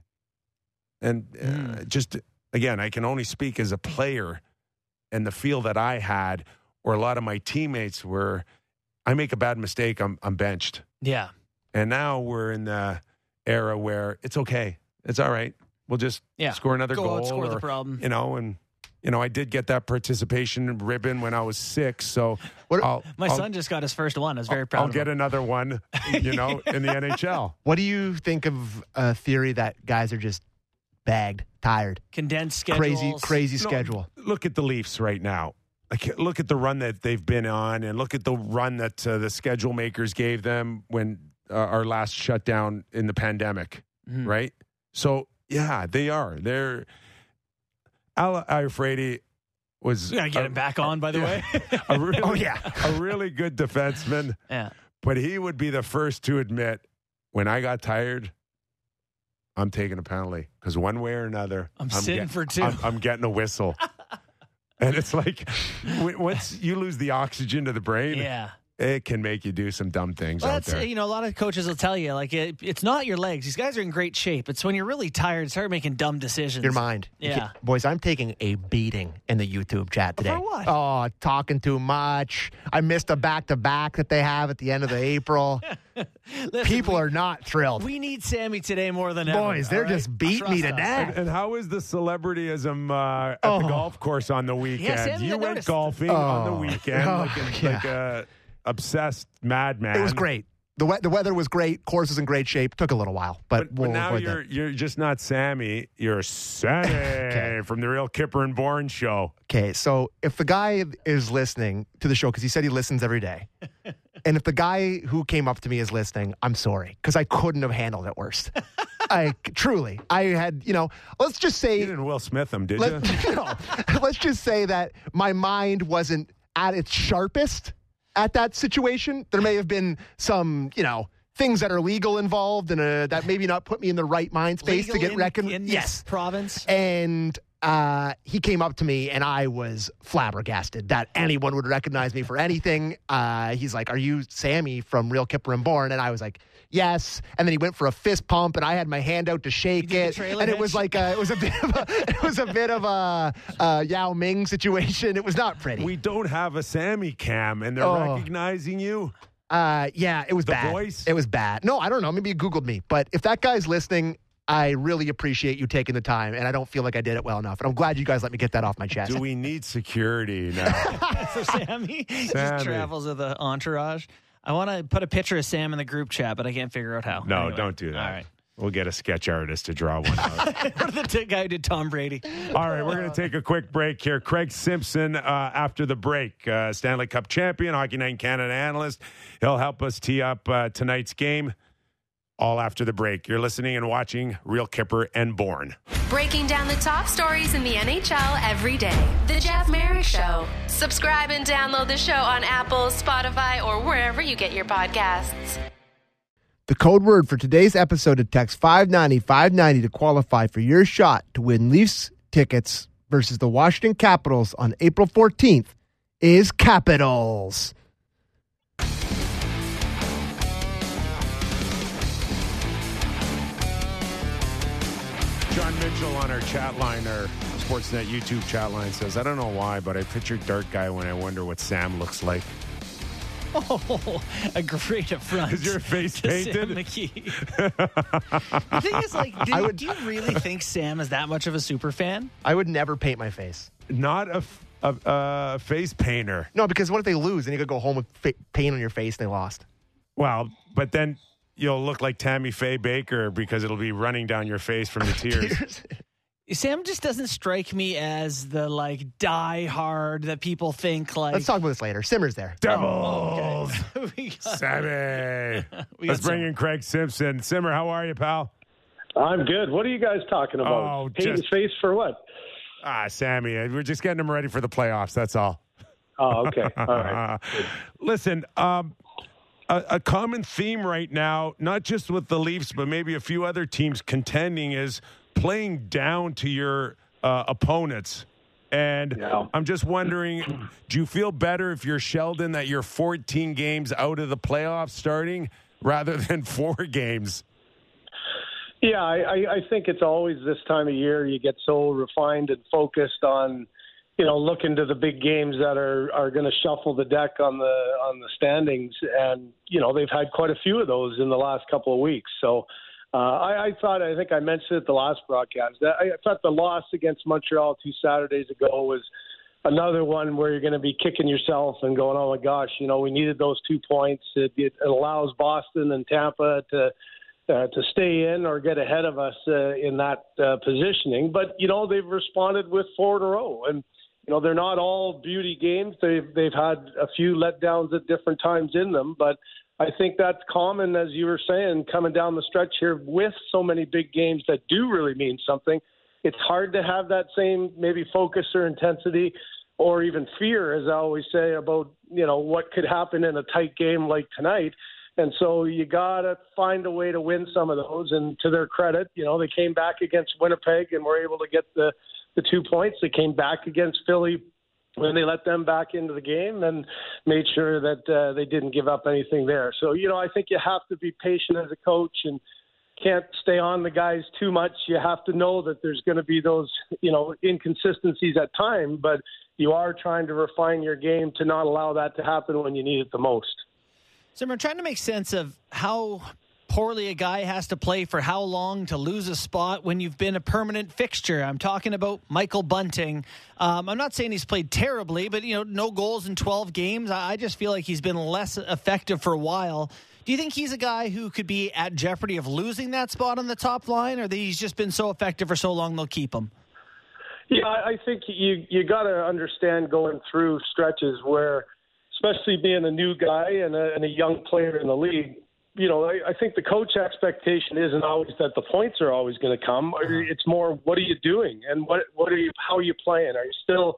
and uh, Mm. just again, I can only speak as a player and the feel that I had, or a lot of my teammates were, I make a bad mistake, I'm I'm benched. Yeah. And now we're in the era where it's okay. It's all right. We'll just Yeah. score another Go goal. out, score the problem. You know, and you know, I did get that participation ribbon when I was six. So What- I'll, My I'll, son just got his first one. I was very proud. I'll of get him. another one, you know, in the NHL. What do you think of a theory that guys are just bagged, tired, condensed schedules. crazy, crazy No, schedule? Look at the Leafs right now. Like, look at the run that they've been on, and look at the run that uh, the schedule makers gave them when uh, our last shutdown in the pandemic. Mhm. Right. So yeah, they are. They're Al Iafrate was We gotta get a- him back on. By the yeah. way. a really, Oh, yeah. a really good defenseman. yeah. But he would be the first to admit when I got tired, I'm taking a penalty because one way or another, I'm sitting for two. I'm, I'm getting a whistle. and it's like once you lose the oxygen to the brain, Yeah. It can make you do some dumb things Well, out that's there. you know a lot of coaches will tell you like it, it's not your legs. These guys are in great shape. It's when you're really tired, start making dumb decisions. Your mind. Yeah. can't- Boys, I'm taking a beating in the YouTube chat today. what? Oh, talking too much. I missed a back to back that they have at the end of the April. Listen, People we, are not thrilled. We need Sammy today more than ever. Boys, they're all right? just beating me to us. death. and how is the celebrityism uh, at Oh. the golf course on the weekend? Sammy, you I went noticed. golfing on the Oh. weekend Oh, like, a, yeah. like a obsessed madman. It was great. the we- the weather was great. Course was in great shape. Took a little while, but, But, but we'll now avoid you're that. you're just not Sammy. You're Sammy from the Real Kyper and Bourne show. Okay, so if the guy is listening to the show because he said he listens every day, and if the guy who came up to me is listening, I'm sorry because I couldn't have handled it worse. I truly, I had, you know, let's just You say, didn't Will Smith him, did you? let, no, let's just say that my mind wasn't at its sharpest at that situation. There may have been some, you know. Things that are legal involved and uh, that maybe not put me in the right mind space to get reckoned. yes, province. and uh, he came up to me and I was flabbergasted that anyone would recognize me for anything. Uh, he's like, Are you Sammy from Real Kyper and Bourne? And I was like, Yes. And then he went for a fist pump and I had my hand out to shake it. trailer And it was like a, it was a bit of a it was a bit of a, a Yao Ming situation. It was not pretty. we don't have a Sammy cam, and they're Oh. recognizing you. Uh, yeah, it was The bad. voice? It was bad. No, I don't know. Maybe you Googled me. But if that guy's listening, I really appreciate you taking the time, and I don't feel like I did it well enough. And I'm glad you guys let me get that off my chest. Do we need security now? for Sammy. Sammy. just travels with an entourage. I want to put a picture of Sam in the group chat, but I can't figure out how. No, Anyway. don't do that. All right. We'll get a sketch artist to draw one out. The t- guy who did Tom Brady. All right, we're going to take a quick break here. Craig Simpson, uh, after the break, uh, Stanley Cup champion, Hockey Night in Canada analyst. He'll help us tee up uh, tonight's game. All after the break. You're listening and watching Real Kyper and Bourne. Breaking down the top stories in the NHL every day. The Jeff Marek Show. Subscribe and download the show on Apple, Spotify, or wherever you get your podcasts. The code word for today's episode to text 590 590 to qualify for your shot to win Leafs tickets versus the Washington Capitals on April 14th is Capitals. John Mitchell on our chat line, our Sportsnet YouTube chat line says, I don't know why, but I picture Dark Guy when I wonder what Sam looks like. Oh, a great affront. Is your face to Sam painted? McKee. the thing is, like, do, would- do you really think Sam is that much of a super fan? I would never paint my face. Not a, f- a- a face painter. No, because what if they lose and you could go home with fa- paint on your face and they lost? Well, but then you'll look like Tammy Faye Bakker because it'll be running down your face from the tears. Sam just doesn't strike me as the like die hard that people think like. Let's talk about this later. Simmer's there. Devils! we got, Sammy! Let's bring Sam. in Craig Simpson. Simmer, how are you, pal? I'm good. What are you guys talking about? Oh, Paint just- his face for what? Ah, Sammy, we're just getting him ready for the playoffs. That's all. Oh, okay. All right. Listen, um, a, a common theme right now, not just with the Leafs, but maybe a few other teams contending, is playing down to your uh, opponents. And Yeah. I'm just wondering, do you feel better if you're Sheldon that you're 14 games out of the playoffs starting rather than four games? Yeah, I, I, I think it's always this time of year you get so refined and focused on, you know, looking to the big games that are are going to shuffle the deck on the on the standings, and you know they've had quite a few of those in the last couple of weeks. So. Uh, I, I thought, I think I mentioned it the last broadcast. that I, I thought the loss against Montreal two Saturdays ago was another one where you're going to be kicking yourself and going, oh my gosh, you know, we needed those two points. It, it allows Boston and Tampa to uh, to stay in or get ahead of us uh, in that uh, positioning. But you know, they've responded with four in a row, and you know they're not all beauty games. They've they've had a few letdowns at different times in them, but. I think that's common, as you were saying, coming down the stretch here with so many big games that do really mean something. It's hard to have that same maybe focus or intensity or even fear, as I always say, about you know what could happen in a tight game like tonight. And so you gotta find a way to win some of those. And to their credit, you know they came back against Winnipeg and were able to get the the two points. They came back against Philly when they let them back into the game and made sure that uh, they didn't give up anything there. So you know I think you have to be patient as a coach and can't stay on the guys too much. You have to know that there's going to be those, you know, inconsistencies at time, but you are trying to refine your game to not allow that to happen when you need it the most. So we're trying to make sense of how poorly a guy has to play for how long to lose a spot when you've been a permanent fixture. I'm talking about Michael Bunting. Um, I'm not saying he's played terribly, but you know, no goals in 12 games. I, just feel like he's been less effective for a while. Do you think he's a guy who could be at jeopardy of losing that spot on the top line, or that he's just been so effective for so long they'll keep him? Yeah, I think you you got to understand going through stretches where, especially being a new guy and a, and a young player in the league, you know, I, I think the coach expectation isn't always that the points are always going to come. It's more what are you doing and what what are you how are you playing? Are you still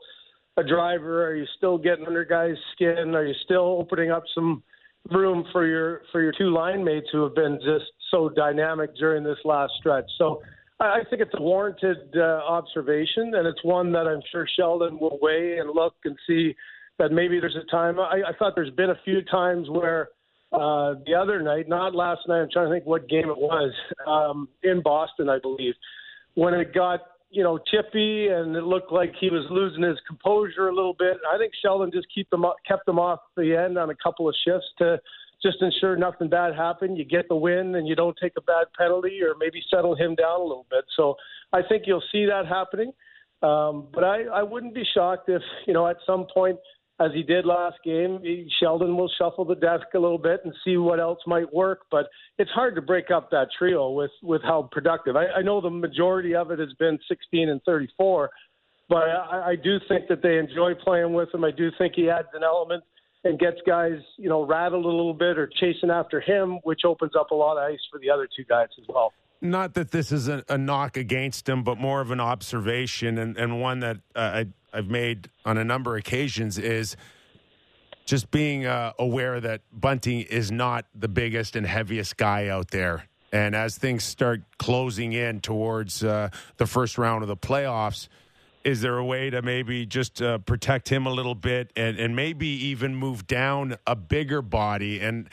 a driver? Are you still getting under guys' skin? Are you still opening up some room for your for your two line mates who have been just so dynamic during this last stretch? So I I think it's a warranted uh, observation, and it's one that I'm sure Sheldon will weigh and look and see that maybe there's a time. I, I thought there's been a few times where uh, the other night, not last night, I'm trying to think what game it was, um, in Boston, I believe, when it got you know chippy and it looked like he was losing his composure a little bit. I think Sheldon just keep them kept them off the end on a couple of shifts to just ensure nothing bad happened. You get the win and you don't take a bad penalty or maybe settle him down a little bit. So I think you'll see that happening. Um, but I, I wouldn't be shocked if, you know, at some point, as he did last game, Sheldon will shuffle the desk a little bit and see what else might work. But it's hard to break up that trio with, with how productive. I, I know the majority of it has been 16 and 34, but I, I do think that they enjoy playing with him. I do think he adds an element and gets guys, you know, rattled a little bit or chasing after him, which opens up a lot of ice for the other two guys as well. Not that this is a, a knock against him, but more of an observation and, and one that uh, I, I've made on a number of occasions is just being uh, aware that Bunting is not the biggest and heaviest guy out there. And as things start closing in towards uh, the first round of the playoffs – is there a way to maybe just uh, protect him a little bit and, and maybe even move down a bigger body? And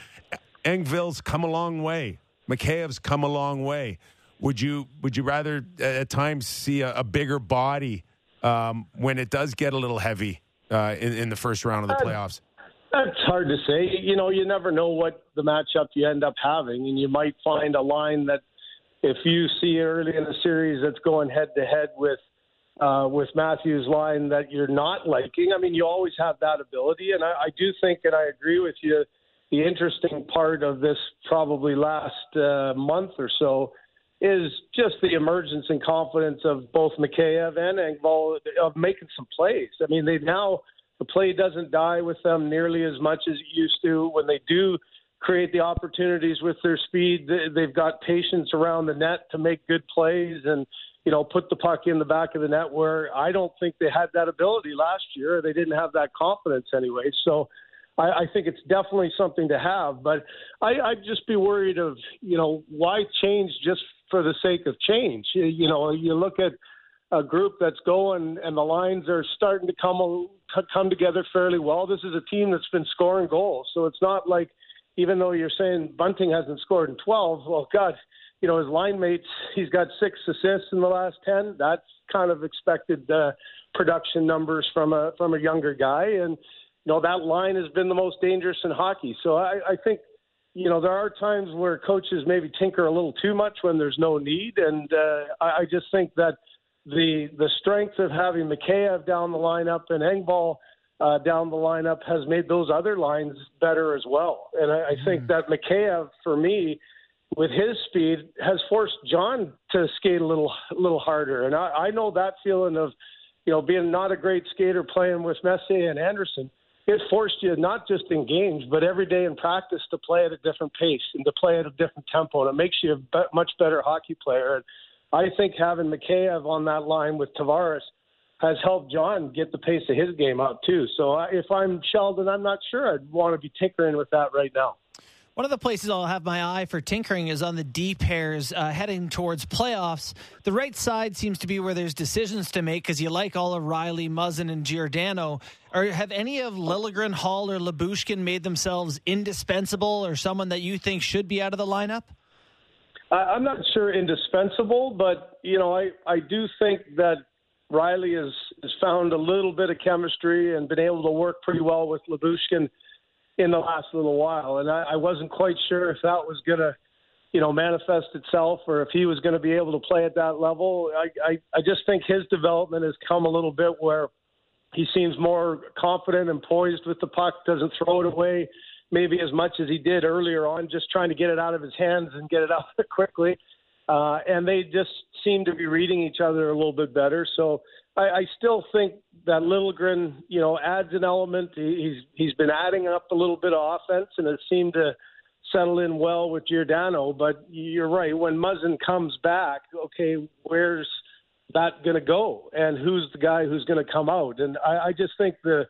Engvall's come a long way. Mikheyev's come a long way. Would you would you rather uh, at times see a, a bigger body um, when it does get a little heavy uh, in, in, the first round of the playoffs? That's hard to say. You know, you never know what the matchup you end up having, and you might find a line that if you see early in the series that's going head to head with uh, with Matthews' line that you're not liking. I mean, you always have that ability, and I, I do think, and I agree with you. The interesting part of this probably last uh, month or so is just the emergence and confidence of both Mikheyev and Engvall of making some plays. I mean, they now the play doesn't die with them nearly as much as it used to. When they do create the opportunities with their speed, they've got patience around the net to make good plays and you know, put the puck in the back of the net where I don't think they had that ability last year. They didn't have that confidence anyway. So I, I think it's definitely something to have. But I, I'd just be worried of, you know, why change just for the sake of change? You, you know, you look at a group that's going and the lines are starting to come come together fairly well. This is a team that's been scoring goals. So it's not like even though you're saying Bunting hasn't scored in 12, well, God, you know, his line mates, he's got six assists in the last 10. That's kind of expected uh, production numbers from a from a younger guy. And, you know, that line has been the most dangerous in hockey. So I, I think, you know, there are times where coaches maybe tinker a little too much when there's no need. And uh, I, I just think that the the strength of having Mikheyev down the lineup and Engvall uh, down the lineup has made those other lines better as well. And I, I think mm. that Mikheyev, for me, with his speed has forced John to skate a little little harder. And I, I know that feeling of, you know, being not a great skater playing with Messier and Anderson. It forced you not just in games, but every day in practice to play at a different pace and to play at a different tempo. And it makes you a much better hockey player. And I think having Mikheyev on that line with Tavares has helped John get the pace of his game up too. So I, if I'm Sheldon, I'm not sure I'd want to be tinkering with that right now. One of the places I'll have my eye for tinkering is on the D pairs uh, heading towards playoffs. The right side seems to be where there's decisions to make because you like all of Rielly, Muzzin, and Giordano. Or have any of Liljegren, Holl, or Lyubushkin made themselves indispensable or someone that you think should be out of the lineup? I'm not sure indispensable, but you know, I, I do think that Rielly has, has found a little bit of chemistry and been able to work pretty well with Lyubushkin in the last little while, and I, I wasn't quite sure if that was going to you know, manifest itself, or if he was going to be able to play at that level. I, I, I just think his development has come a little bit where he seems more confident and poised with the puck, doesn't throw it away maybe as much as he did earlier on, just trying to get it out of his hands and get it out quickly. Uh, and they just seem to be reading each other a little bit better. So I, I still think that Liljegren, you know, adds an element. He's he's been adding up a little bit of offense, and it seemed to settle in well with Giordano. But you're right. When Muzzin comes back, okay, where's that going to go? And who's the guy who's going to come out? And I, I just think the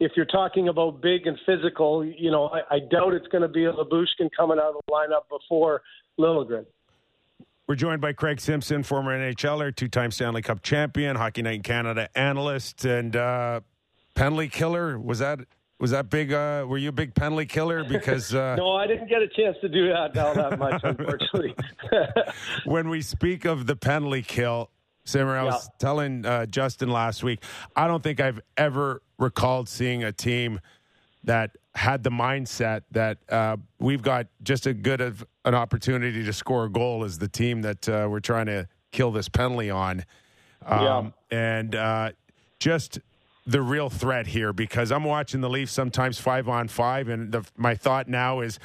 if you're talking about big and physical, you know, I, I doubt it's going to be a Lyubushkin coming out of the lineup before Liljegren. We're joined by Craig Simpson, former NHLer, two-time Stanley Cup champion, Hockey Night in Canada analyst, and uh, penalty killer. Was that was that big? Uh, were you a big penalty killer? Because uh, no, I didn't get a chance to do that all that much, unfortunately. when we speak of the penalty kill, Simmer, I was yeah. telling uh, Justin last week. I don't think I've ever recalled seeing a team that had the mindset that uh, we've got just as good of an opportunity to score a goal as the team that uh, we're trying to kill this penalty on. Um, yeah. And uh, just the real threat here because I'm watching the Leafs sometimes five on five, and the, my thought now is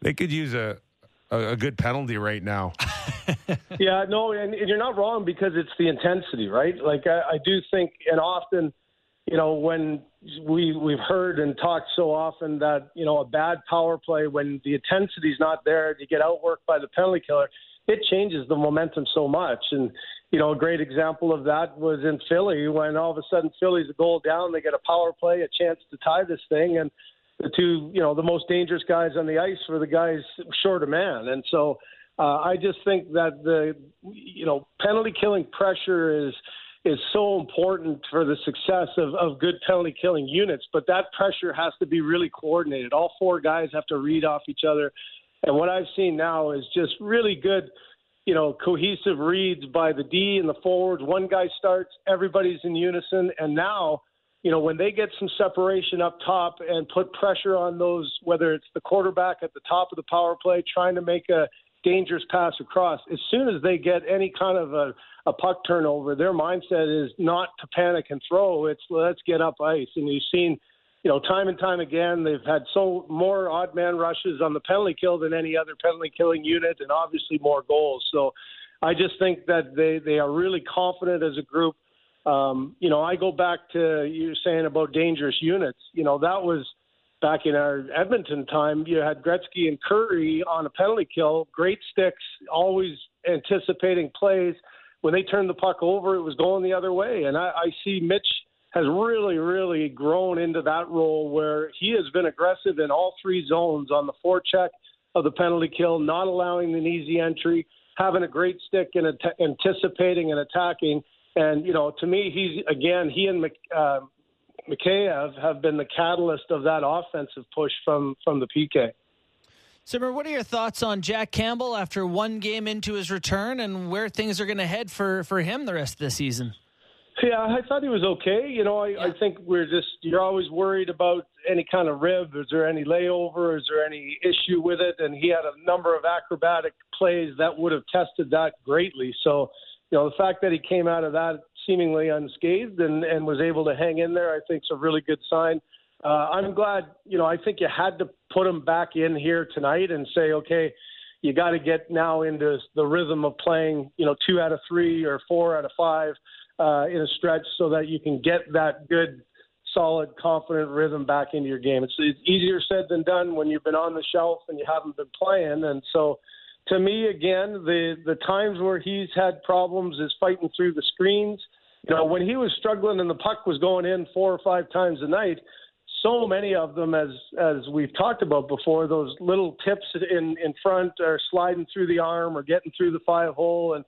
they could use a, a, a good penalty right now. yeah, no, and, and, you're not wrong because it's the intensity, right? Like I, I do think, and often – you know, when we we've heard and talked so often that you know a bad power play when the intensity's not there, you get outworked by the penalty killer. It changes the momentum so much, and you know a great example of that was in Philly when all of a sudden Philly's a goal down, they get a power play, a chance to tie this thing, and the two you know the most dangerous guys on the ice were the guys short of man, and so uh, I just think that the you know penalty killing pressure is is so important for the success of, of good penalty killing units. But that pressure has to be really coordinated. All four guys have to read off each other. And what I've seen now is just really good, you know, cohesive reads by the D and the forwards. One guy starts, everybody's in unison. And now, you know, when they get some separation up top and put pressure on those, whether it's the quarterback at the top of the power play trying to make a dangerous pass across, as soon as they get any kind of a a puck turnover, their mindset is not to panic and throw. It's let's get up ice. And you've seen, you know, time and time again, they've had so more odd man rushes on the penalty kill than any other penalty killing unit, and obviously more goals. So I just think that they they are really confident as a group. Um, you know, I go back to you saying about dangerous units. You know, that was back in our Edmonton time. You had Gretzky and Kurri on a penalty kill, great sticks, always anticipating plays when they turned the puck over, it was going the other way. And I, I see Mitch has really, really grown into that role where he has been aggressive in all three zones on the forecheck of the penalty kill, not allowing an easy entry, having a great stick and at- anticipating and attacking. And you know, to me, he's again he and uh, Mikheyev have been the catalyst of that offensive push from from the PK. Simmer, what are your thoughts on Jack Campbell after one game into his return and where things are going to head for, for him the rest of the season? Yeah, I thought he was okay. You know, I, yeah. I think we're just, you're always worried about any kind of rib. Is there any layover? Is there any issue with it? And he had a number of acrobatic plays that would have tested that greatly. So, you know, the fact that he came out of that seemingly unscathed and, and was able to hang in there, I think is a really good sign uh, I'm glad, you know, I think you had to put him back in here tonight and say, okay, you got to get now into the rhythm of playing, you know, two out of three or four out of five uh, in a stretch so that you can get that good, solid, confident rhythm back into your game. It's, it's easier said than done when you've been on the shelf and you haven't been playing. And so, to me, again, the the times where he's had problems is fighting through the screens. You know, when he was struggling and the puck was going in four or five times a night – so many of them, as as we've talked about before, those little tips in in front are sliding through the arm or getting through the five hole, and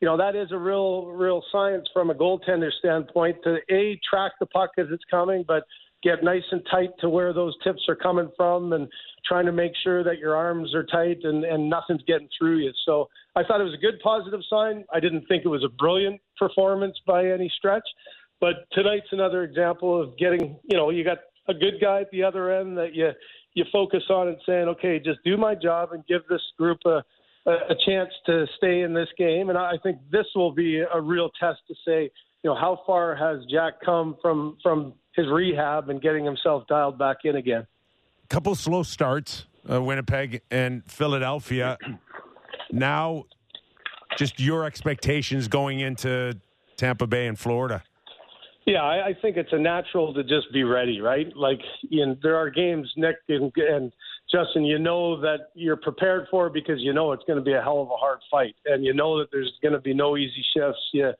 you know that is a real real science from a goaltender standpoint to a track the puck as it's coming, but get nice and tight to where those tips are coming from, and trying to make sure that your arms are tight and and nothing's getting through you. So I thought it was a good positive sign. I didn't think it was a brilliant performance by any stretch. But tonight's another example of getting, you know, you got a good guy at the other end that you you focus on and saying, okay, just do my job and give this group a a, chance to stay in this game. And I think this will be a real test to say, you know, how far has Jack come from from his rehab and getting himself dialed back in again. Couple slow starts, uh, Winnipeg and Philadelphia. now, just your expectations going into Tampa Bay and Florida. Yeah, I, I think it's a natural to just be ready, right? Like, you know, there are games, Nick and, and Justin, you know that you're prepared for because you know it's going to be a hell of a hard fight, and you know that there's going to be no easy shifts. You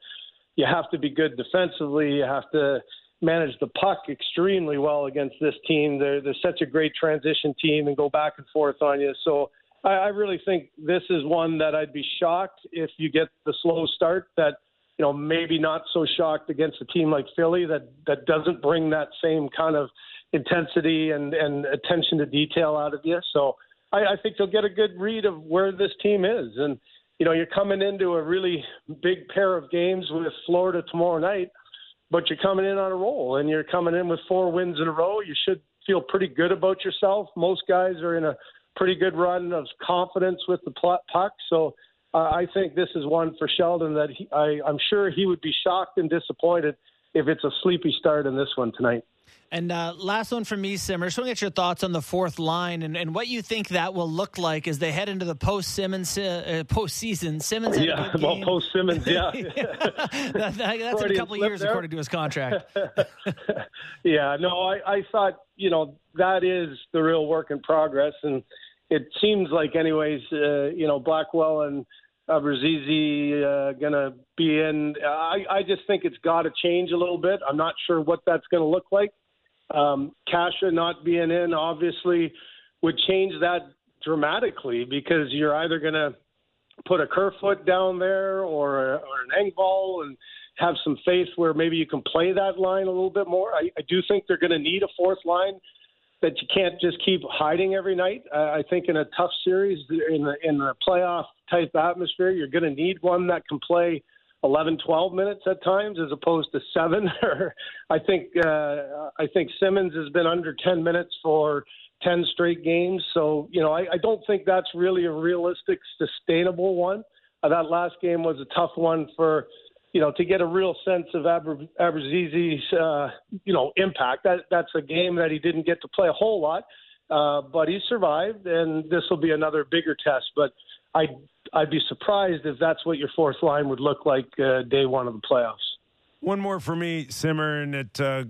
you have to be good defensively. You have to manage the puck extremely well against this team. They're they're such a great transition team and go back and forth on you. So I, I really think this is one that I'd be shocked if you get the slow start. That you know maybe not so shocked against a team like Philly that that doesn't bring that same kind of intensity and, and attention to detail out of you. So I, I think they'll get a good read of where this team is. And, you know, you're coming into a really big pair of games with Florida tomorrow night, but you're coming in on a roll and you're coming in with four wins in a row. You should feel pretty good about yourself. Most guys are in a pretty good run of confidence with the puck. So uh, I think this is one for Sheldon that he, I, I'm sure he would be shocked and disappointed if it's a sleepy start in this one tonight. And uh, last one from me, Simmer. Just want to get your thoughts on the fourth line and, and what you think that will look like as they head into the post Simmonds uh, postseason. Simmonds, yeah, well, post Simmonds, yeah, that, that's in a couple years there. according to his contract. yeah, no, I, I thought you know that is the real work in progress, and it seems like, anyways, uh, you know, Blackwell and. Abruzzese uh, going to be in. I, I just think it's got to change a little bit. I'm not sure what that's going to look like. Um, Kase not being in obviously would change that dramatically because you're either going to put a Kerfoot down there or, or an Engvall and have some faith where maybe you can play that line a little bit more. I, I do think they're going to need a fourth line that you can't just keep hiding every night. Uh, I think in a tough series, in the in the playoff type atmosphere, you're going to need one that can play – 11, 12 minutes at times as opposed to seven. I think uh, I think Simmonds has been under 10 minutes for 10 straight games. So you know I, I don't think that's really a realistic, sustainable one. Uh, that last game was a tough one for you know to get a real sense of Aber, uh, you know impact. That that's a game that he didn't get to play a whole lot. Uh, but he survived, and this will be another bigger test. But I I'd be surprised if that's what your fourth line would look like uh, day one of the playoffs. One more for me, Simmer, and it uh,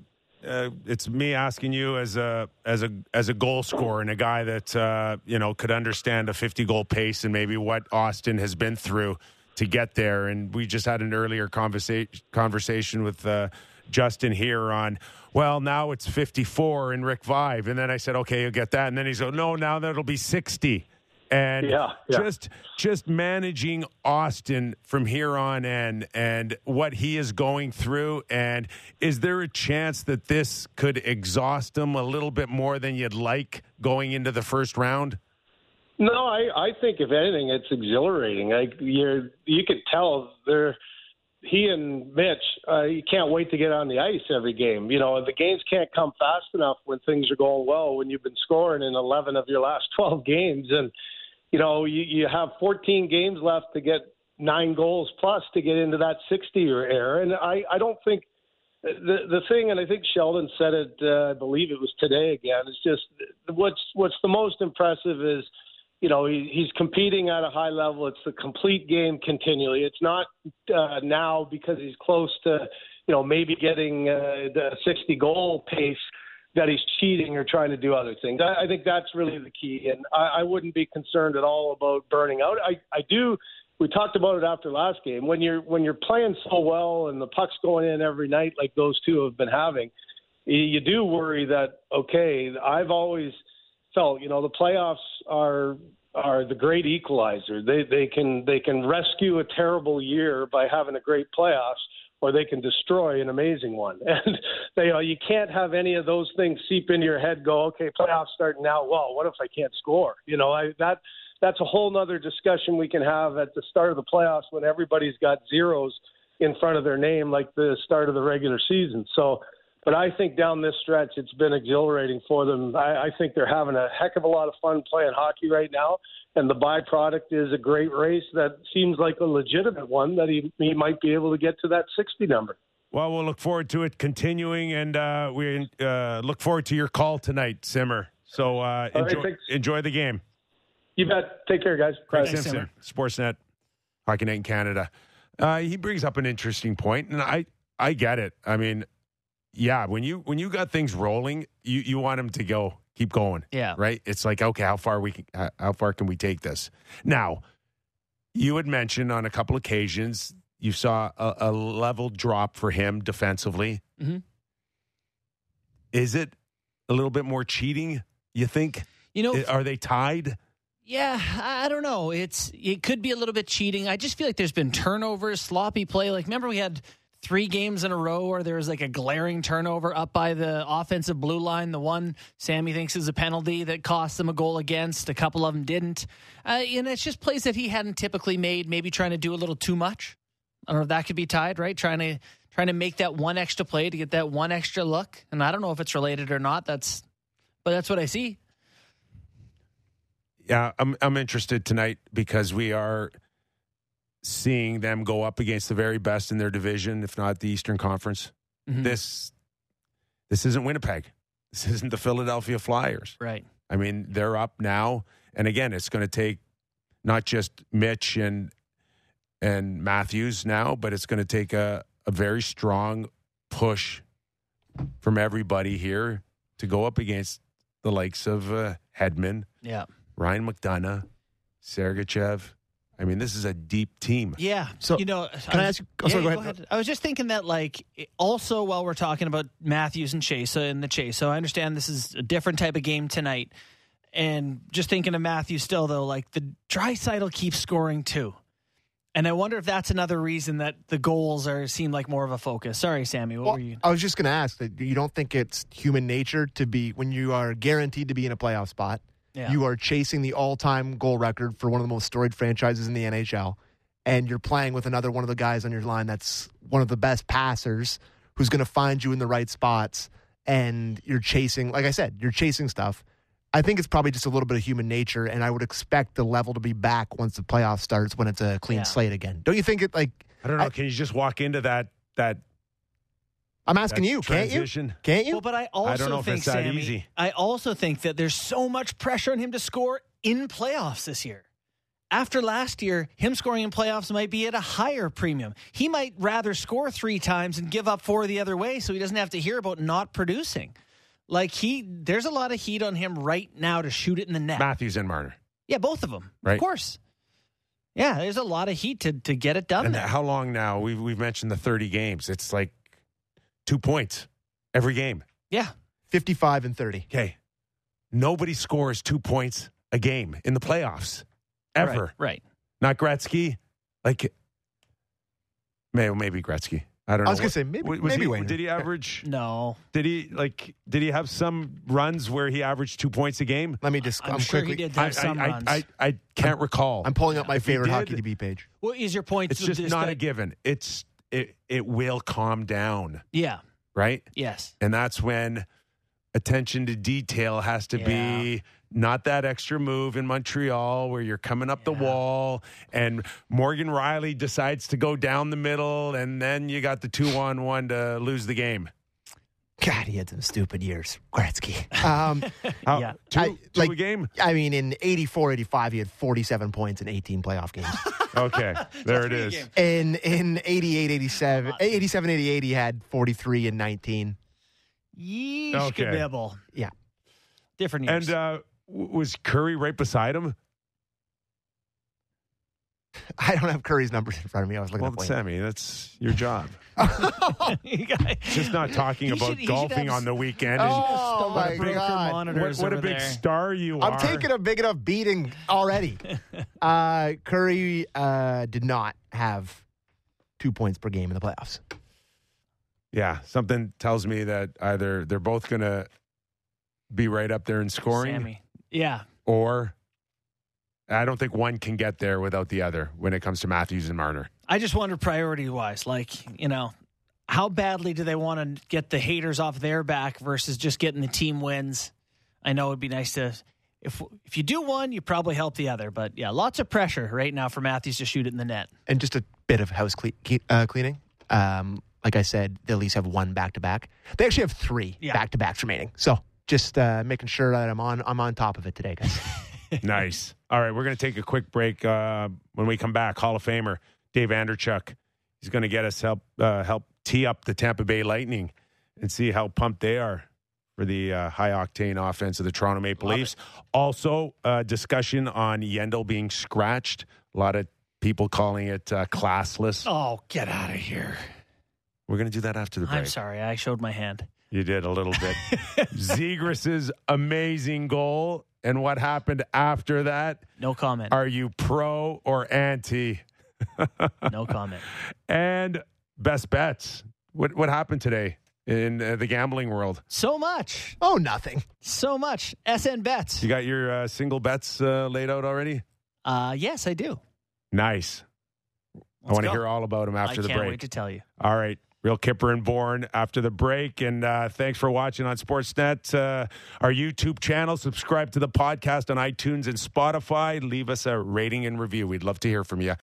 uh, it's me asking you as a as a as a goal scorer and a guy that uh, you know could understand a 50 goal pace and maybe what Auston has been through to get there. And we just had an earlier conversation conversation with. Uh, Justin here on, well, now it's 54 in Rick Vaive. And then I said, okay, you'll get that. And then he's like, no, now that'll be 60 and yeah, yeah. just just managing Auston from here on in and what he is going through and is there a chance that this could exhaust him a little bit more than you'd like going into the first round? No, I, I think if anything, it's exhilarating. Like you, you could tell they're he and Mitch. Uh, you can't wait to get on the ice every game. You know, the games can't come fast enough when things are going well. When you've been scoring in 11 of your last 12 games, and you know, you, you have 14 games left to get nine goals plus to get into that 60 year era. And I, I don't think the the thing, and I think Sheldon said it. Uh, I believe it was today again. It's just what's what's the most impressive is, you know, he, he's competing at a high level. It's the complete game continually. It's not uh, now because he's close to, you know, maybe getting uh, the 60 goal pace that he's cheating or trying to do other things. I, I think that's really the key, and I, I wouldn't be concerned at all about burning out. I, I do. We talked about it after last game. When you're when you're playing so well and the puck's going in every night like those two have been having, you do worry that okay. I've always felt you know the playoffs are are the great equalizer. They they can they can rescue a terrible year by having a great playoffs or they can destroy an amazing one. And they, you know, you can't have any of those things seep into your head. Go, okay, playoffs starting now. Well, what if I can't score? You know, I, that that's a whole nother discussion we can have at the start of the playoffs when everybody's got zeros in front of their name, like the start of the regular season. So But I think down this stretch, it's been exhilarating for them. I, I think they're having a heck of a lot of fun playing hockey right now, and the byproduct is a great race that seems like a legitimate one that he he might be able to get to that 60 number. Well, we'll look forward to it continuing, and uh, we uh, look forward to your call tonight, Simmer. So uh, enjoy, thanks. enjoy the game. You bet. Take care, guys. Craig Bye. Simpson, Sportsnet, Hockey Night in Canada. Uh, he brings up an interesting point, and I I get it. I mean, yeah, when you when you got things rolling, you you want them to go, keep going. Yeah. right. It's like okay, how far we can, how- how far can we take this? Now, you had mentioned on a couple occasions you saw a, a level drop for him defensively. Mm-hmm. Is it a little bit more cheating? You think? You know, Are they tied? Yeah, I don't know. It's it could be a little bit cheating. I just feel like there's been turnovers, sloppy play. Like remember we had three games in a row where there was like a glaring turnover up by the offensive blue line. The one Sammy thinks is a penalty that cost them a goal against. A couple of them didn't. Uh, and it's just plays that he hadn't typically made. Maybe trying to do a little too much. I don't know if that could be tied, right? Trying to trying to make that one extra play to get that one extra look. And I don't know if it's related or not. That's but that's what I see. Yeah, I'm I'm interested tonight because we are seeing them go up against the very best in their division, if not the Eastern Conference. Mhm. This this isn't Winnipeg. This isn't the Philadelphia Flyers. Right. I mean, they're up now, and again, it's going to take not just Mitch and and Matthews now, but it's going to take a a very strong push from everybody here to go up against the likes of uh, Hedman, Yeah. Ryan McDonagh, Sergachev. I mean, this is a deep team. Yeah. So, you know, can I was- ask you- oh, sorry, yeah, go ahead. I was just thinking that, like, also while we're talking about Matthews and Chase uh, and the Chase, so I understand this is a different type of game tonight. And just thinking of Matthews still, though, like the Draisaitl keeps scoring too. And I wonder if that's another reason that the goals are seem like more of a focus. Sorry, Sammy. What Well, were you? I was just going to ask that you don't think it's human nature to be when you are guaranteed to be in a playoff spot. Yeah. You are chasing the all-time goal record for one of the most storied franchises in the NHL, and you're playing with another one of the guys on your line that's one of the best passers, who's going to find you in the right spots, and you're chasing. Like I said, you're chasing stuff. I think it's probably just a little bit of human nature, and I would expect the level to be back once the playoff starts when it's a clean Yeah. slate again. Don't you think it? Like I don't know. I- can you just walk into that that, I'm asking that you, can't you? Can't you? Well, but I also know if think it's that Sammy, easy. I also think that there's so much pressure on him to score in playoffs this year. After last year, him scoring in playoffs might be at a higher premium. He might rather score three times and give up four the other way, so he doesn't have to hear about not producing. Like he, there's a lot of heat on him right now to shoot it in the net. Matthews and Marner. Yeah, both of them, Right. of course. Yeah, there's a lot of heat to to get it done. And there. how long now? We've we've mentioned the 30 games. It's like two points every game. yeah, 55 and 30. Okay. Nobody scores two points a game in the playoffs. Ever. right. right. Not Gretzky. Like maybe maybe Gretzky. I don't know. I was gonna say, maybe- Was maybe he, Wayne. Did he average No, did he like did he have some runs where he averaged two points a game? Let me just. I'm, I'm, sure quickly. he did have some I, runs. I, I, I can't recall. I'm pulling up my If favorite did, hockey DB page. what is your point? It's to just not that- a given. It's it it will calm down, Yeah. right? Yes. And that's when attention to detail has to be not that extra move in Montreal where you're coming up the wall and Morgan Rielly decides to go down the middle and then you got the two on one to lose the game. God, he had some stupid years. Gretzky. Um, How, Yeah. two, I- two like- a game? I mean, in 84, 85, he had 47 points in 18 playoff games. Okay, there it is. three in in 88, 87, 87, 88, he had 43 and 19. Yeesh, Okay. Gabibble. Yeah. Different years. And uh, was Kurri right beside him? I don't have Kurri's numbers in front of me. I was looking Well, at Wayne. Sammy, that's your job. Just not talking He about should- he should golfing have on the weekend. Oh, my Stockbroker God. monitors what what a over big there. star you are. I'm taking a big enough beating already. uh, Curry uh, did not have two points per game in the playoffs. Yeah, something tells me that either they're both going to be right up there in scoring, Sammy. Yeah. or I don't think one can get there without the other when it comes to Matthews and Marner. I just wonder priority wise, like, you know, how badly do they want to get the haters off their back versus just getting the team wins? I know it'd be nice to if if you do one, you probably help the other. But yeah, lots of pressure right now for Matthews to shoot it in the net. And just a bit of house cle- uh, cleaning. Um, like I said, the Leafs have one back to back. They actually have three back to backs remaining. So just uh, making sure that I'm on I'm on top of it today, guys. nice. All right, we're going to take a quick break. Uh, when we come back, Hall of Famer Dave Andreychuk. He's going to get us help uh, help tee up the Tampa Bay Lightning and see how pumped they are for the uh, high octane offense of the Toronto Maple Leafs. Also, uh, discussion on Yandle being scratched. A lot of people calling it uh, classless. Oh, get out of here! We're going to do that after the break. I'm sorry, I showed my hand. You did a little bit. Zegras's amazing goal and what happened after that. No comment. Are you pro or anti? No comment. And best bets. What what happened today in uh, the gambling world? So much, oh, nothing. so much. SN bets. You got your uh, single bets uh, laid out already? Uh, yes, I do. Nice. I Let's want to hear all about them I after the can't break. wait to tell you. All right. Real Kyper and Bourne after the break. And uh, thanks for watching on Sportsnet, uh, our YouTube channel. Subscribe to the podcast on iTunes and Spotify. Leave us a rating and review. We'd love to hear from you.